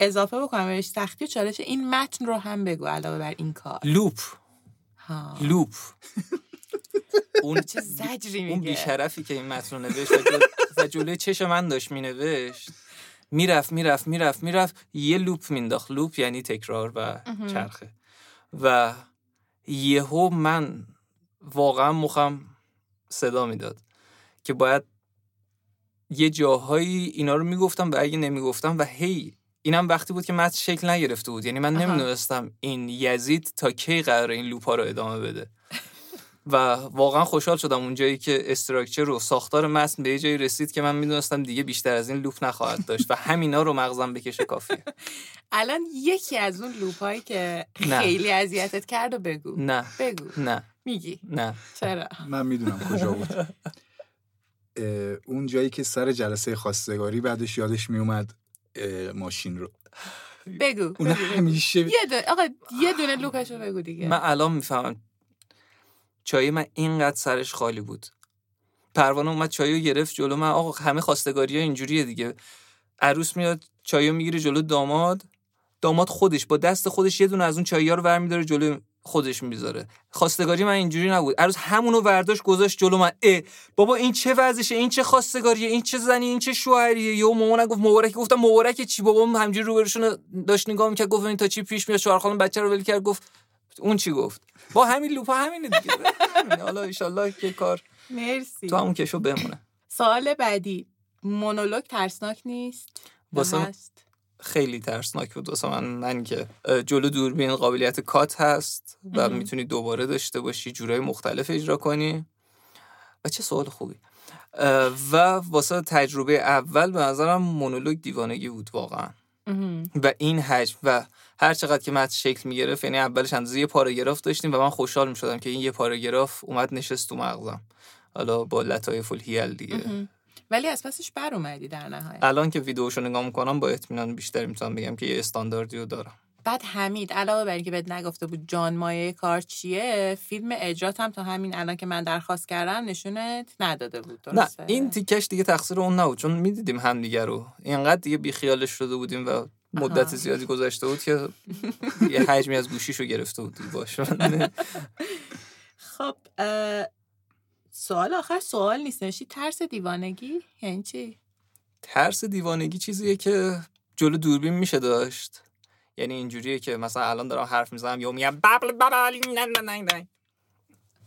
اضافه بکنم بهش. سختی و چالش این متن رو هم بگو علاوه بر این کار. لوپ. ها. لوپ. اون چه زجری میگه؟ اون بیشرفی که این متن رو نوشت و جلوی چش من داشت مینوشت. می‌رفت می‌رفت می‌رفت می‌رفت. یه loop مینداخت. loop یعنی تکرار و چرخه. و یهو من واقعا مخم صدا می‌داد که باید یه جاهایی اینا رو می‌گفتم و اگه نمی‌گفتم و هی اینم وقتی بود که متن شکل نگرفته بود. یعنی من. نمی‌دونستم این یزید تا کی قرار این لوپا رو ادامه بده. و واقعا خوشحال شدم اونجایی که استراکچر و ساختار متن به یه جایی رسید که من می‌دونستم دیگه بیشتر از این لوپ نخواهد داشت و همینا رو مغزم بکشه کافیه. الان یکی از اون لوپایی که. خیلی اذیتت کرد و بگو. نه. بگو. نه. میگی. نه. چرا؟ من می‌دونم کجا بود. اون جایی که سر جلسه خواستگاری بعدش یادش میومد ماشین رو. بگو اون. همیشه یه دونه آقا یه دونه لوپشو بگو دیگه. من الان می‌فهمم. چای من اینقدر سرش خالی بود. پروانه اومد چایو گرفت جلو. من آقا همه خواستگاری ها اینجوریه دیگه. عروس میاد چایو می‌گیره جلو داماد. داماد خودش با دست خودش یه دونه از اون چایی ها رو برمیداره جلو خودش می‌ذاره. خواستگاری من اینجوری نبود. عروس همونو برداشت گذاشت جلو. من اه بابا این چه وضعشه این چه خواستگاریه؟ این چه زنی؟ این چه شوهریه؟ یهو مامانم گفت مبارک گفتم مبارک چی؟ بابا همینجوری روبروشون رو داشت نگاه می‌کرد. گفت این تا چی پیش میاد؟ شوهر خانم بچه رو ول کرد. گفت اون چی گفت؟ با همین لوپا همینه دیگه. حالا ایشالله که کار مرسی. تو همون کشو بمونه. سوال بعدی. مونولوگ ترسناک نیست؟ واسه-؟ خیلی ترسناک بود واسه من من که جلو دوربین قابلیت کات هست و. می‌تونی دوباره داشته باشی جورای مختلف اجرا کنی و چه سوال خوبی و واسه تجربه اول به نظرم مونولوگ دیوانگی بود واقعا. و این حجم و هر چقدر که متن شکل می‌گرفت یعنی اولش اندازه یه پاراگراف داشتیم و من خوشحال می‌شدم که این یه پاراگراف اومد نشست تو مغزم حالا با لطایف الهیل دیگه. ولی از پسش بر اومدی در نهایت. الان که ویدیوشو نگاه می‌کنم با اطمینان بیشتر می‌تونم بگم که یه استانداردی رو دارم. بعد حمید علاوه بر اینکه بهت نگفته بود جان مایه کار چیه فیلم اجرات هم تا همین الان که من درخواست کردم نشونت نداده بود نه درسته؟ این تیکش دیگه تقصیر اون نبود چون می‌دیدیم همدیگه رو. اینقدر دیگه بیخیالش شده بودیم و مدت آها. زیادی گذشته بود که یه حجمی از گوشیشو گرفته بود باشه. خب سوال آخر سوال نیست نوشی ترس دیوانگی؟ یعنی چی؟ ترس دیوانگی چیزیه که جلو دوربین میشه داشت. یعنی اینجوریه که مثلا الان دارم حرف می‌زنم یا میگم ببل ببل نه نه نه نه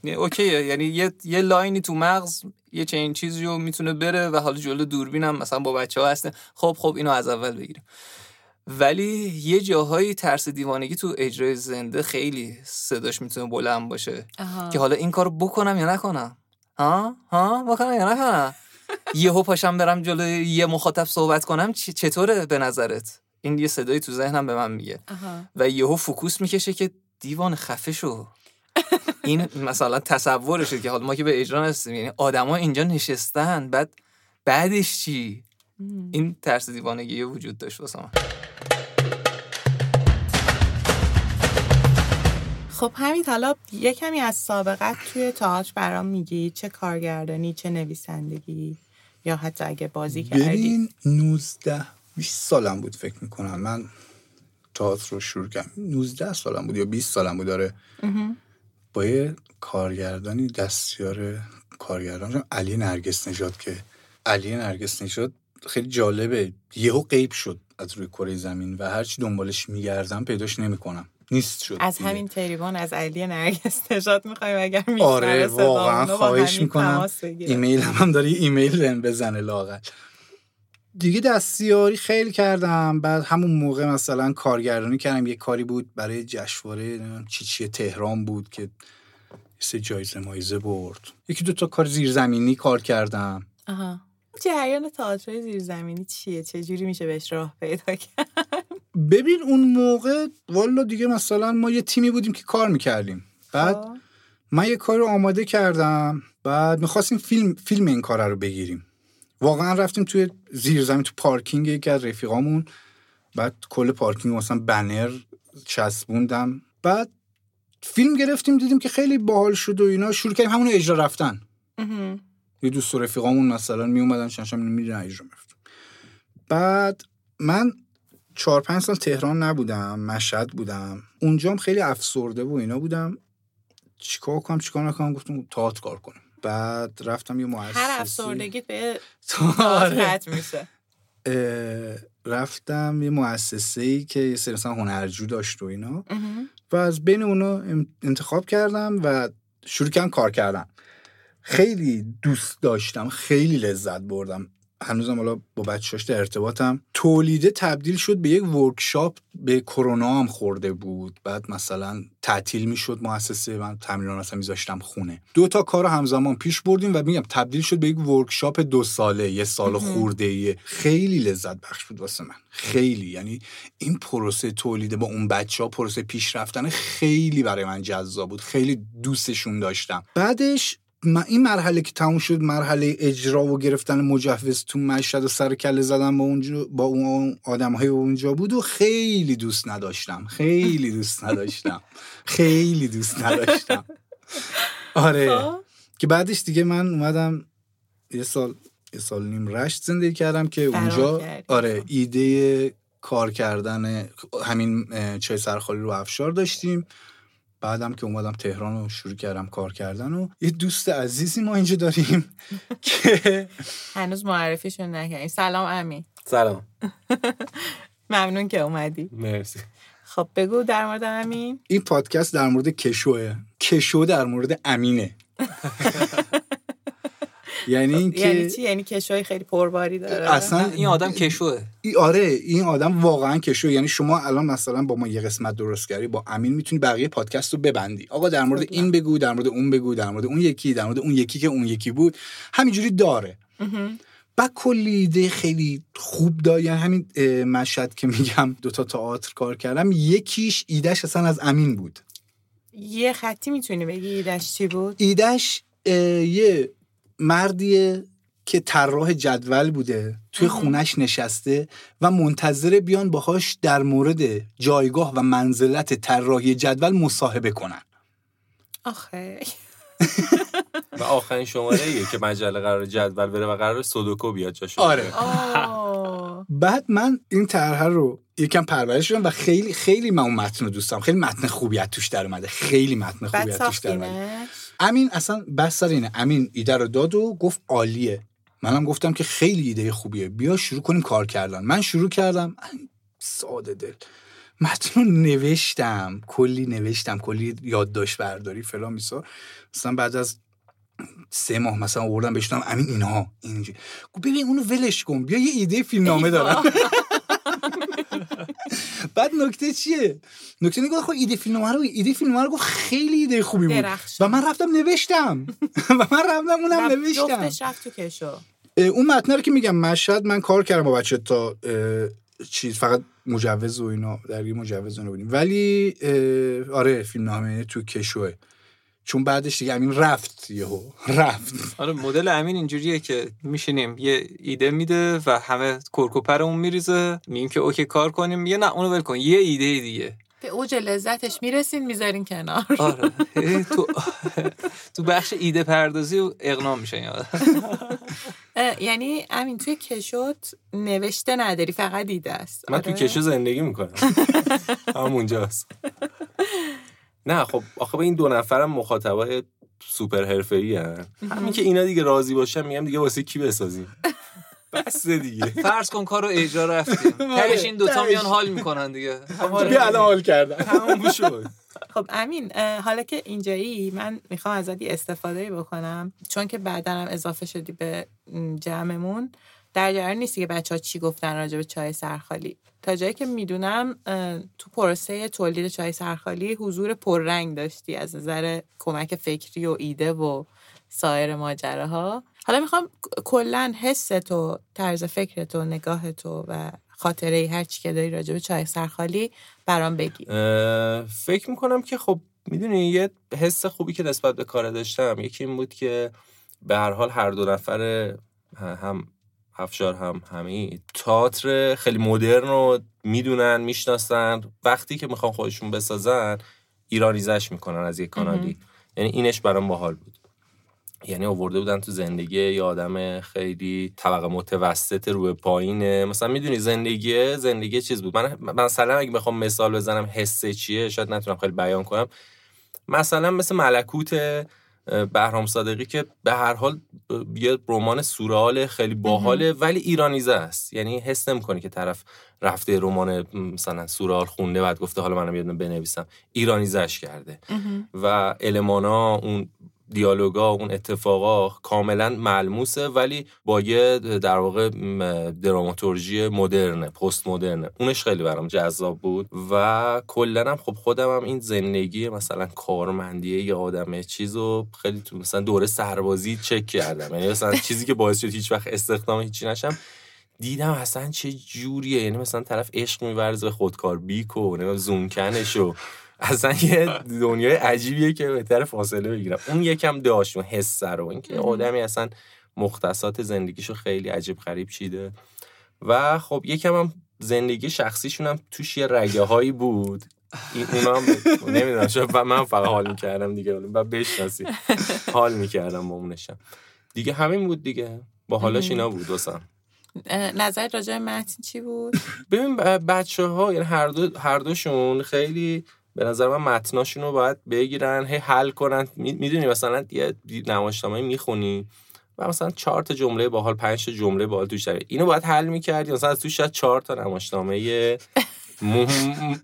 یعنی اوکیه یعنی یه یه لاینی تو مغز یه چنین چیزی رو می‌تونه بره و حالا جلو دوربینم مثلا با بچه ها هستن. خب خب اینو از اول بگیریم. ولی یه جاهایی ترس دیوانگی تو اجرای زنده خیلی صداش می‌تونه بلند باشه. آها. که حالا این کارو بکنم یا نکنم. ها؟ ها؟ بکنم یا نکنم یهو پاشم برم جلوی یه مخاطب صحبت کنم چطوره به نظرت؟ این یه صدایی تو ذهنم به من میگه. و یهو فوکوس می‌کشه که دیوان خفه شو این مثلا تصورشه که حالا ما که به اجرا هستیم یعنی آدما اینجا نشستن بعد بعدش چی. این ترس دیوانگی وجود داشت واسه من. خب همین حالا یه کمی از سابقت توی تئاتر برام میگی چه کارگردانی چه نویسندگی یا حتی اگه بازی کردی؟ ببین 19 20 سالم بود فکر می‌کنم. من تئاتر رو شروع کردم. 19 سالم بود یا 20 سالم بود داره. با یه کارگردانی دستیار کارگردان علی نرگس نژاد که علی نرگس نژاد خیلی جالبه. یهو غیب شد از روی کره زمین و هرچی دنبالش میگردم پیداش نمی‌کنم. نیست شد از دیگه. همین تریبون از علی نرگس نجات می‌خوایم. اگر میشنوه آره واقعا خواهش می‌کنم. ایمیل هم, هم داره یه ایمیل بهم بزنه لاغر دیگه دستیاری خیلی کردم. بعد همون موقع مثلا کارگردانی کردم. یه کاری بود برای جشنواره چی چیه تهران بود که سه جایزه مایزه برد. یکی دو تا کار زیرزمینی کار کردم. آها. جریان تئاتر زیرزمینی چیه؟ چه جوری میشه بهش راه پیدا کرد؟ ببین اون موقع والا دیگه مثلا ما یه تیمی بودیم که کار می‌کردیم. بعد خب. من یه کاری رو آماده کردم. بعد می‌خواستیم فیلم فیلم این کار رو بگیریم. واقعا رفتیم توی زیر زمین تو پارکینگ یکی از رفیقامون. بعد کل پارکینگ مثلا بنر چسبوندم. بعد فیلم گرفتیم دیدیم که خیلی باحال شد و اینا. شروع کردیم همون اجرا رفتن. یه دوست و رفیقامون مثلا می اومدن شنشم میرن اجرا می‌رفتیم بعد من چهار پنج سال تهران نبودم مشهد بودم. اونجام خیلی افسرده و اینا بودم. چیکار کنم چیکار نکنم؟ گفتم تئاتر کار کنم. بعد رفتم یه مؤسسه. هر افسردگیت به آره. تئاتر ختم میشه. رفتم یه مؤسسه ای که یه سری مثلا هنرجو داشت و اینا. و از بین اونا انتخاب کردم و شروع کردم کار کردم. خیلی دوست داشتم خیلی لذت بردم. هنوزم حالا با بچه‌هاش در ارتباطم. تولیده تبدیل شد به یک ورکشاپ به کرونا هم خورده بود. بعد مثلا تعطیل می‌شد مؤسسه من تمرینات مثلا میذاشتم خونه. دو تا کار همزمان پیش بردیم و میگم تبدیل شد به یک ورکشاپ دو ساله یه سال خورده ایه. خیلی لذت بخش بود واسه من. خیلی. یعنی این پروسه تولیده با اون بچه ها پروسه پیش رفتن خیلی برای من جذاب بود. خیلی دوستشون داشتم. بعدش این مرحله که تموم شد مرحله اجرا و گرفتن مجوز تو مشهد و سر کله زدن با اونجا با اون آدم های اونجا بود و خیلی دوست نداشتم. خیلی دوست نداشتم. خیلی دوست نداشتم. آره. خب. که بعدش دیگه من اومدم یه سال یه سال نیم رشت زندگی کردم که اونجا. آره ایده کار کردن همین چای سرخالی رو افشار داشتیم. بعدم که اومدم تهران رو شروع کردم کار کردن و یه دوست عزیزی ما اینجا داریم که هنوز معرفیشون نکردیم. سلام امین. سلام. ممنون که اومدی. مرسی. خب بگو در مورد امین. این پادکست در مورد کشوه کشو در مورد امینه. یعنی اینکه یعنی چی؟ یعنی کشوی خیلی پرباری داره. اصلا این آدم کشوه. ای- آره این آدم واقعا کشو یعنی شما الان مثلا با ما یه قسمت درست کردی با امین می‌تونی بقیه پادکست رو ببندی. آقا در مورد این بگو در مورد اون بگو در مورد اون یکی در مورد اون یکی که اون یکی بود. همینجوری داره. و کلی ایده خیلی خوب داره یعنی همین مشهد که میگم دوتا تئاتر کار کردم یکیش ایدهش اصلا از امین بود. یه خطی می‌تونی بگی ایدش چی بود؟ ایدهش اه، یه مردیه که طراح جدول بوده توی خونش نشسته و منتظر بیان باهاش در مورد جایگاه و منزلت طراحی جدول مصاحبه کنن. آخه. و آخرین شماره ایه که مجله قرار جدول بره و قرار سودوکو بیاد جاشو آره. بعد من این طرح رو یکم پرورش شدم و خیلی خیلی من اون متن رو دوستم خیلی متن خوبی از توش در اومده. خیلی متن خوبی بعد از توش در اومده. امین اصلا بس سر اینه. امین ایده رو داد و گفت عالیه. منم گفتم که خیلی ایده خوبیه. بیا شروع کنیم کار کردن. من شروع کردم. ساده دل. متن رو نوشتم. کلی نوشتم. کلی یادداشت برداری فلان میسار مثلا بعد از سه ماه مثلا آوردم بهشتم امین اینها گفت ببین اونو ولش کن. بیا یه ایده فیلمنامه دارم بعد نکته چیه؟ نکته که خب ایده فیلمنامه رو ایده فیلمنامه رو گفت خیلی ایده خوبی بود. و من رفتم نوشتم. و من رفتم اونم نوشتم. رفت تو کشو. اون متن رو که میگم مشهد من کار کردم با بچه تا چیز فقط مجوز و اینا در مجوز و اینا بودیم. ولی آره فیلم نامه تو کشوه. چون بعدش دیگه امین رفت یهو. رفت. آره مدل امین اینجوریه که میشینیم یه ایده میده و همه کرکوپرمون میریزه. میگیم که اوکی کار کنیم. میگه نه اونو ول کن. یه ایده دیگه. به اوج لذتش می‌رسین می‌ذارین کنار. آره. تو تو بخش ایده پردازی و اقنام آدم. اه، یعنی امین توی کشوت نوشته نداری فقط دیده است. من تو آره؟ کشو زندگی می‌کنم. همونجاست. نه خب آخه به این دو نفرم مخاطبای سوپر حرفه‌ای هن. همین که اینا دیگه راضی باشن میگم دیگه واسه کی بسازیم؟ بس دیگه. فرض کن کارو اجرا رفتیم. تهش این دوتا میان حال می‌کنن دیگه. بیا الان حال کردم تموم شد. خب امین حالا که اینجایی من می‌خوام ازت یه استفاده بکنم. چون که بعدا هم اضافه شدی به جمعمون. در جریان نیستی که بچه ها چی گفتن راجع به چای سرخالی. تا جایی که می‌دونم تو پروسه تولید چای سرخالی حضور پررنگ داشتی از نظر کمک فکری و ایده و سایر ماجراها. حالا می‌خوام کلا حس تو طرز فکر تو نگاه تو و خاطره هر چی که داری راجع به چای سرخالی برام بگی. فکر می‌کنم که خب می‌دونی یه حس خوبی که نسبت به کار داشتم. یکی این بود که به هر حال هر دو نفر هم افشار هم همین تئاتر خیلی مدرن رو می‌دونن می‌شناسن. وقتی که می‌خوان خودشون بسازن ایرانیزش می‌کنن از یک کانالی. یعنی اینش برام باحال بود. یعنی آورده بودن تو زندگی یه آدم خیلی طبقه متوسط رو به پایینه. مثلا می‌دونی زندگی زندگی چیز بود. من مثلا اگه بخوام مثال بزنم حسه چیه شاید نتونم خیلی بیان کنم. مثلا مثل ملکوت بهرام صادقی که به هر حال یه رمان سورال خیلی باحاله ولی ایرانیزه است. یعنی حس نمی‌کنی که طرف رفته رمان مثلا سورال خونده بعد گفته حالا منم یه بنویسم. ایرانیزش کرده. و المانا اون دیالوگا اون اتفاقا کاملا ملموسه ولی با یه در واقع دراماتورژی مدرنه پست مدرنه اونش خیلی برام جذاب بود و کلا هم خب خودم هم این زندگی مثلا کارمندی یه آدم چیزو خیلی تو مثلا دوره سربازی چک کردم. یعنی مثلا چیزی که باعث شد هیچ وقت استخدام هیچی نشم دیدم اصلا چه جوریه. یعنی مثلا طرف عشق میورزه خودکار بیک و زونکنش و اصلا یه دنیای عجیبیه که بهتر فاصله بگیرم. اون یکم داشت اون حس رو. اینکه آدمی اصلا مختصات زندگیشو خیلی عجیب غریب چیده. و خب یکم هم زندگی شخصیشون هم توش یه رگه هایی بود. این اونا هم نمی‌دونم شاید من فقط حال می‌کردم دیگه. و بشناسی. حال می‌کردم با اونشم. دیگه همین بود دیگه. با حالش اینا بود واسم. نظر راجع متن چی بود؟ ببین بچه ها یعنی هر, دو هر دوشون خیلی به نظر من متناشون رو باید بگیرن هی حل کنن. می‌دونی مثلا یه نمایشنامه می‌خونی و مثلا چهار تا جمله باحال پنج تا جمله باحال توش داره. اینو باید حل می‌کردی. مثلا از توش شاید چهار تا نمایشنامه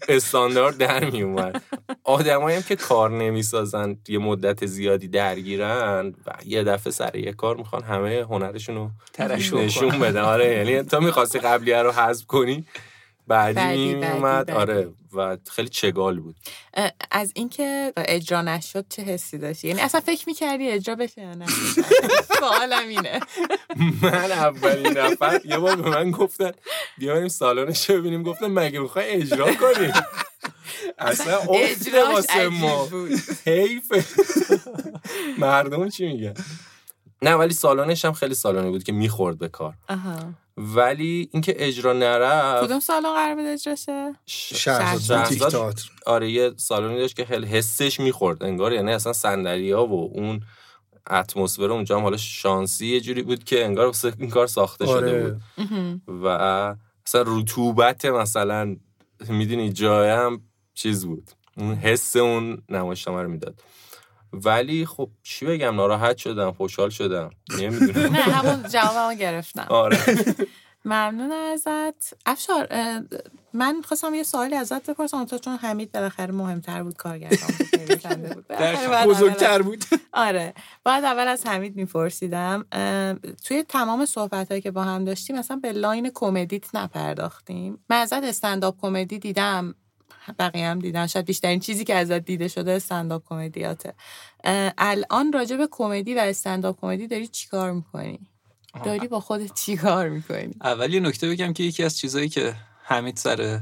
استاندارد در می اومد آدمایی هم که کار نمی‌سازن یه مدت زیادی درگیرن و یه دفعه سر یه کار می‌خوان همه هنرشون رو نشون بدن. آره یعنی تا می‌خواستی قبلیه رو حذف کنی بعدی می اومد. آره و خیلی چگال بود. از اینکه اجرا نشد چه حسی داشتی؟ یعنی اصلا فکر می‌کردی اجرا بشه یا نه؟ سوالم اینه. من اولین نفر یه بار به من گفتن بیاریم سالانش رو ببینیم. گفتن مگه می‌خوای اجرا کنیم اصلا افت واسه ما. حیف مردم چی میگن؟ نه ولی سالانش هم خیلی سالانی بود که می‌خورد به کار. ولی اینکه اجرا نرفت. کدوم سالن قرار بود اجرا شه شهر آره یه سالونی داشت که خیلی حسش می‌خورد انگار یعنی اصلا صندلی ها و اون اتمسفر اونجا هم حالا شانسی یه جوری بود که انگار این کار ساخته شده آره. بود. و اصلا رطوبت مثلا می‌دونی جای هم چیز بود. اون حس اون نمایشنامه رو می‌داد. ولی خب چی بگم ناراحت شدم خوشحال شدم. نمی‌دونم. نه همون جوابمو گرفتم. آره. ممنون ازت. افشار من خواستم یه سوالی ازت بپرسم تا چون حمید بالاخره مهمتر بود کارگردان بود بزرگتر بود. آره. بعد اول از حمید میپرسیدم توی تمام صحبت هایی که با هم داشتیم مثلا به line کمدیت نپرداختیم. من ازت stand-up comedy دیدم. بقیه هم دیدن. شاید بیشترین چیزی که ازت دیده شده استنداپ کمدیاته الان راجع به کمدی و استنداپ کمدی داری چیکار می‌کنی؟ داری با خودت چیکار می‌کنی؟ اول یه نکته بگم که یکی از چیزهایی که حمید سر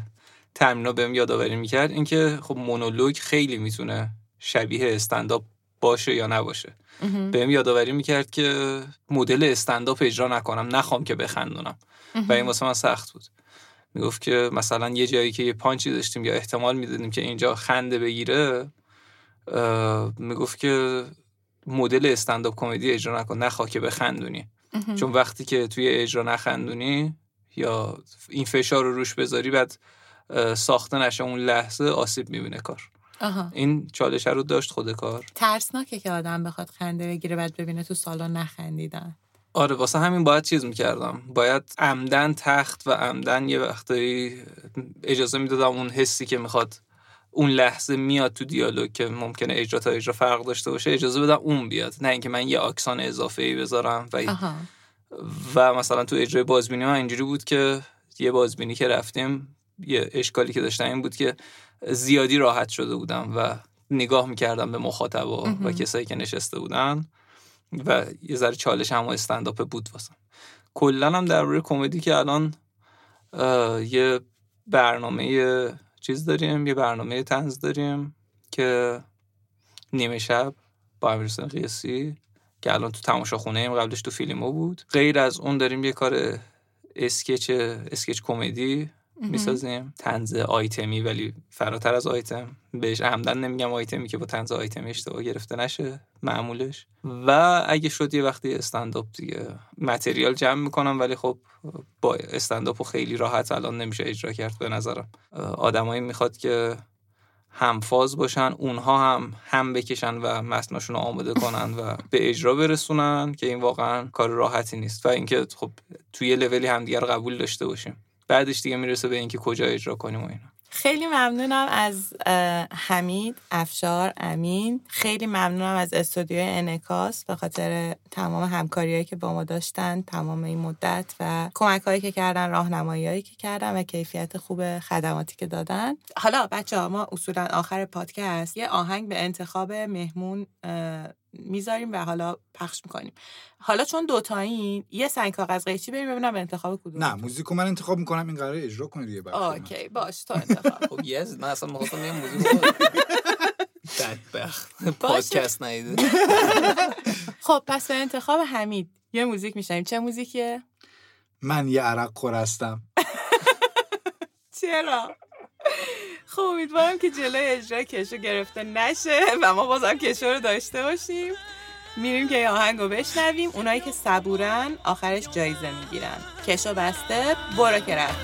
تمرینا بهم یادآوری می‌کرد اینکه خب مونولوگ خیلی می‌تونه شبیه استنداپ باشه یا نباشه. بهم یادآوری می‌کرد که مدل استنداپ اجرا نکنم نخوام که بخندونم. و این واسه من سخت بود. می‌گفت که مثلا یه جایی که یه پانچی داشتیم یا احتمال می‌دادیم که اینجا خنده بگیره می‌گفت که مدل استنداپ کمدی اجرا نکن نخواه که بخندونی چون وقتی که توی اجرا نخندونی یا این فشار رو روش بذاری بعد ساخته نشه اون لحظه آسیب می‌بینه کار. این چالش رو داشت خود کار. ترسناکه که آدم بخواد خنده بگیره بعد ببینه تو سالن نخندیدن. آره واسه همین باید چیز می‌کردم. باید عمدن تخت و عمدن یه وقتایی اجازه می‌دادم اون حسی که می‌خواد اون لحظه میاد تو دیالوگ که ممکنه اجرا تا اجرا فرق داشته باشه اجازه بدم اون بیاد. نه اینکه من یه آکسان اضافه ای بذارم و و مثلا تو اجرای بازبینی ها اینجوری بود که یه بازبینی که رفتیم یه اشکالی که داشتم این بود که زیادی راحت شده بودم و نگاه می‌کردم به مخاطبا و کسایی که نشسته بودن. و یه ذره چالش هم استنداپ بود واسم. کلا هم در روی کمدی که الان یه برنامه چیز داریم یه برنامه تنز داریم که نیمه شب با امیرسن قیاسی که الان تو تماشا خونه ایم قبلش تو فیلمو بود. غیر از اون داریم یه کار اسکچ اسکچ کمدی می‌سازیم. تنز آیتمی ولی فراتر از آیتم. بهش عمدن نمیگم آیتمی که با تنز آیتمی اشتباه گرفته نشه معمولش. و اگه شد یه وقتی استنداپ دیگه متریال جمع می‌کنم ولی خب با استنداپ خیلی راحت الان نمیشه اجرا کرد به نظرم. آدمایی می‌خواد که همفاز باشن اونها هم هم بکشن و متناشون رو آماده کنن و به اجرا برسونن که این واقعا کار راحتی نیست. و اینکه خب توی لولی همدیگر قبول داشته باشیم. بعدش دیگه می‌رسه به اینکه کجا اجرا کنیم و اینا. خیلی ممنونم از حمید افشار امین. خیلی ممنونم از استودیوی انکاس به خاطر تمام همکاریهایی که با ما داشتن تمام این مدت و کمک هایی که کردن راهنمایی هایی که کردن و کیفیت خوب خدماتی که دادن. حالا بچه ها ما اصولا آخر پادکست. یه آهنگ به انتخاب مهمون می‌ذاریم و حالا پخش می‌کنیم. حالا چون دوتایین یه سنگ کاغذ قیچی بریم ببینم به انتخاب کدوم نه موزیکو من انتخاب می‌کنم این قرار اجرا کنه دیگه بخش. اوکی باش تو انتخاب. خب یزد من اصلا می‌خواستم یه موزیک بدبخت. پادکست نیده. خب پس به انتخاب حمید یه موزیک میشنیم چه موزیکیه؟ من یه عرق خورستم چرا؟ خب امیدوارم که جلوی اجرای کشو گرفته نشه و ما بازم کشو رو داشته باشیم. میریم که یه آهنگ رو بشنویم. اونایی که صبورن آخرش جایزه می‌گیرن. کشو بسته برو که رفت.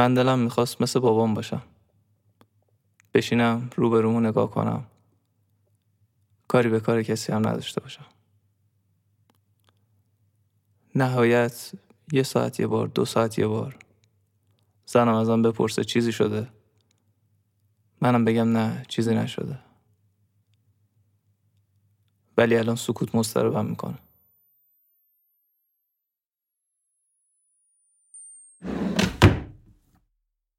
من دلم می‌خواست مثل بابام باشم. بشینم روبرومو نگاه کنم. کاری به کار کسی هم نداشته باشم. نهایت یه ساعت یه بار دو ساعت یه بار. زنم ازم بپرسه چیزی شده. منم بگم نه چیزی نشده. ولی الان سکوت مضطربم می‌کنه.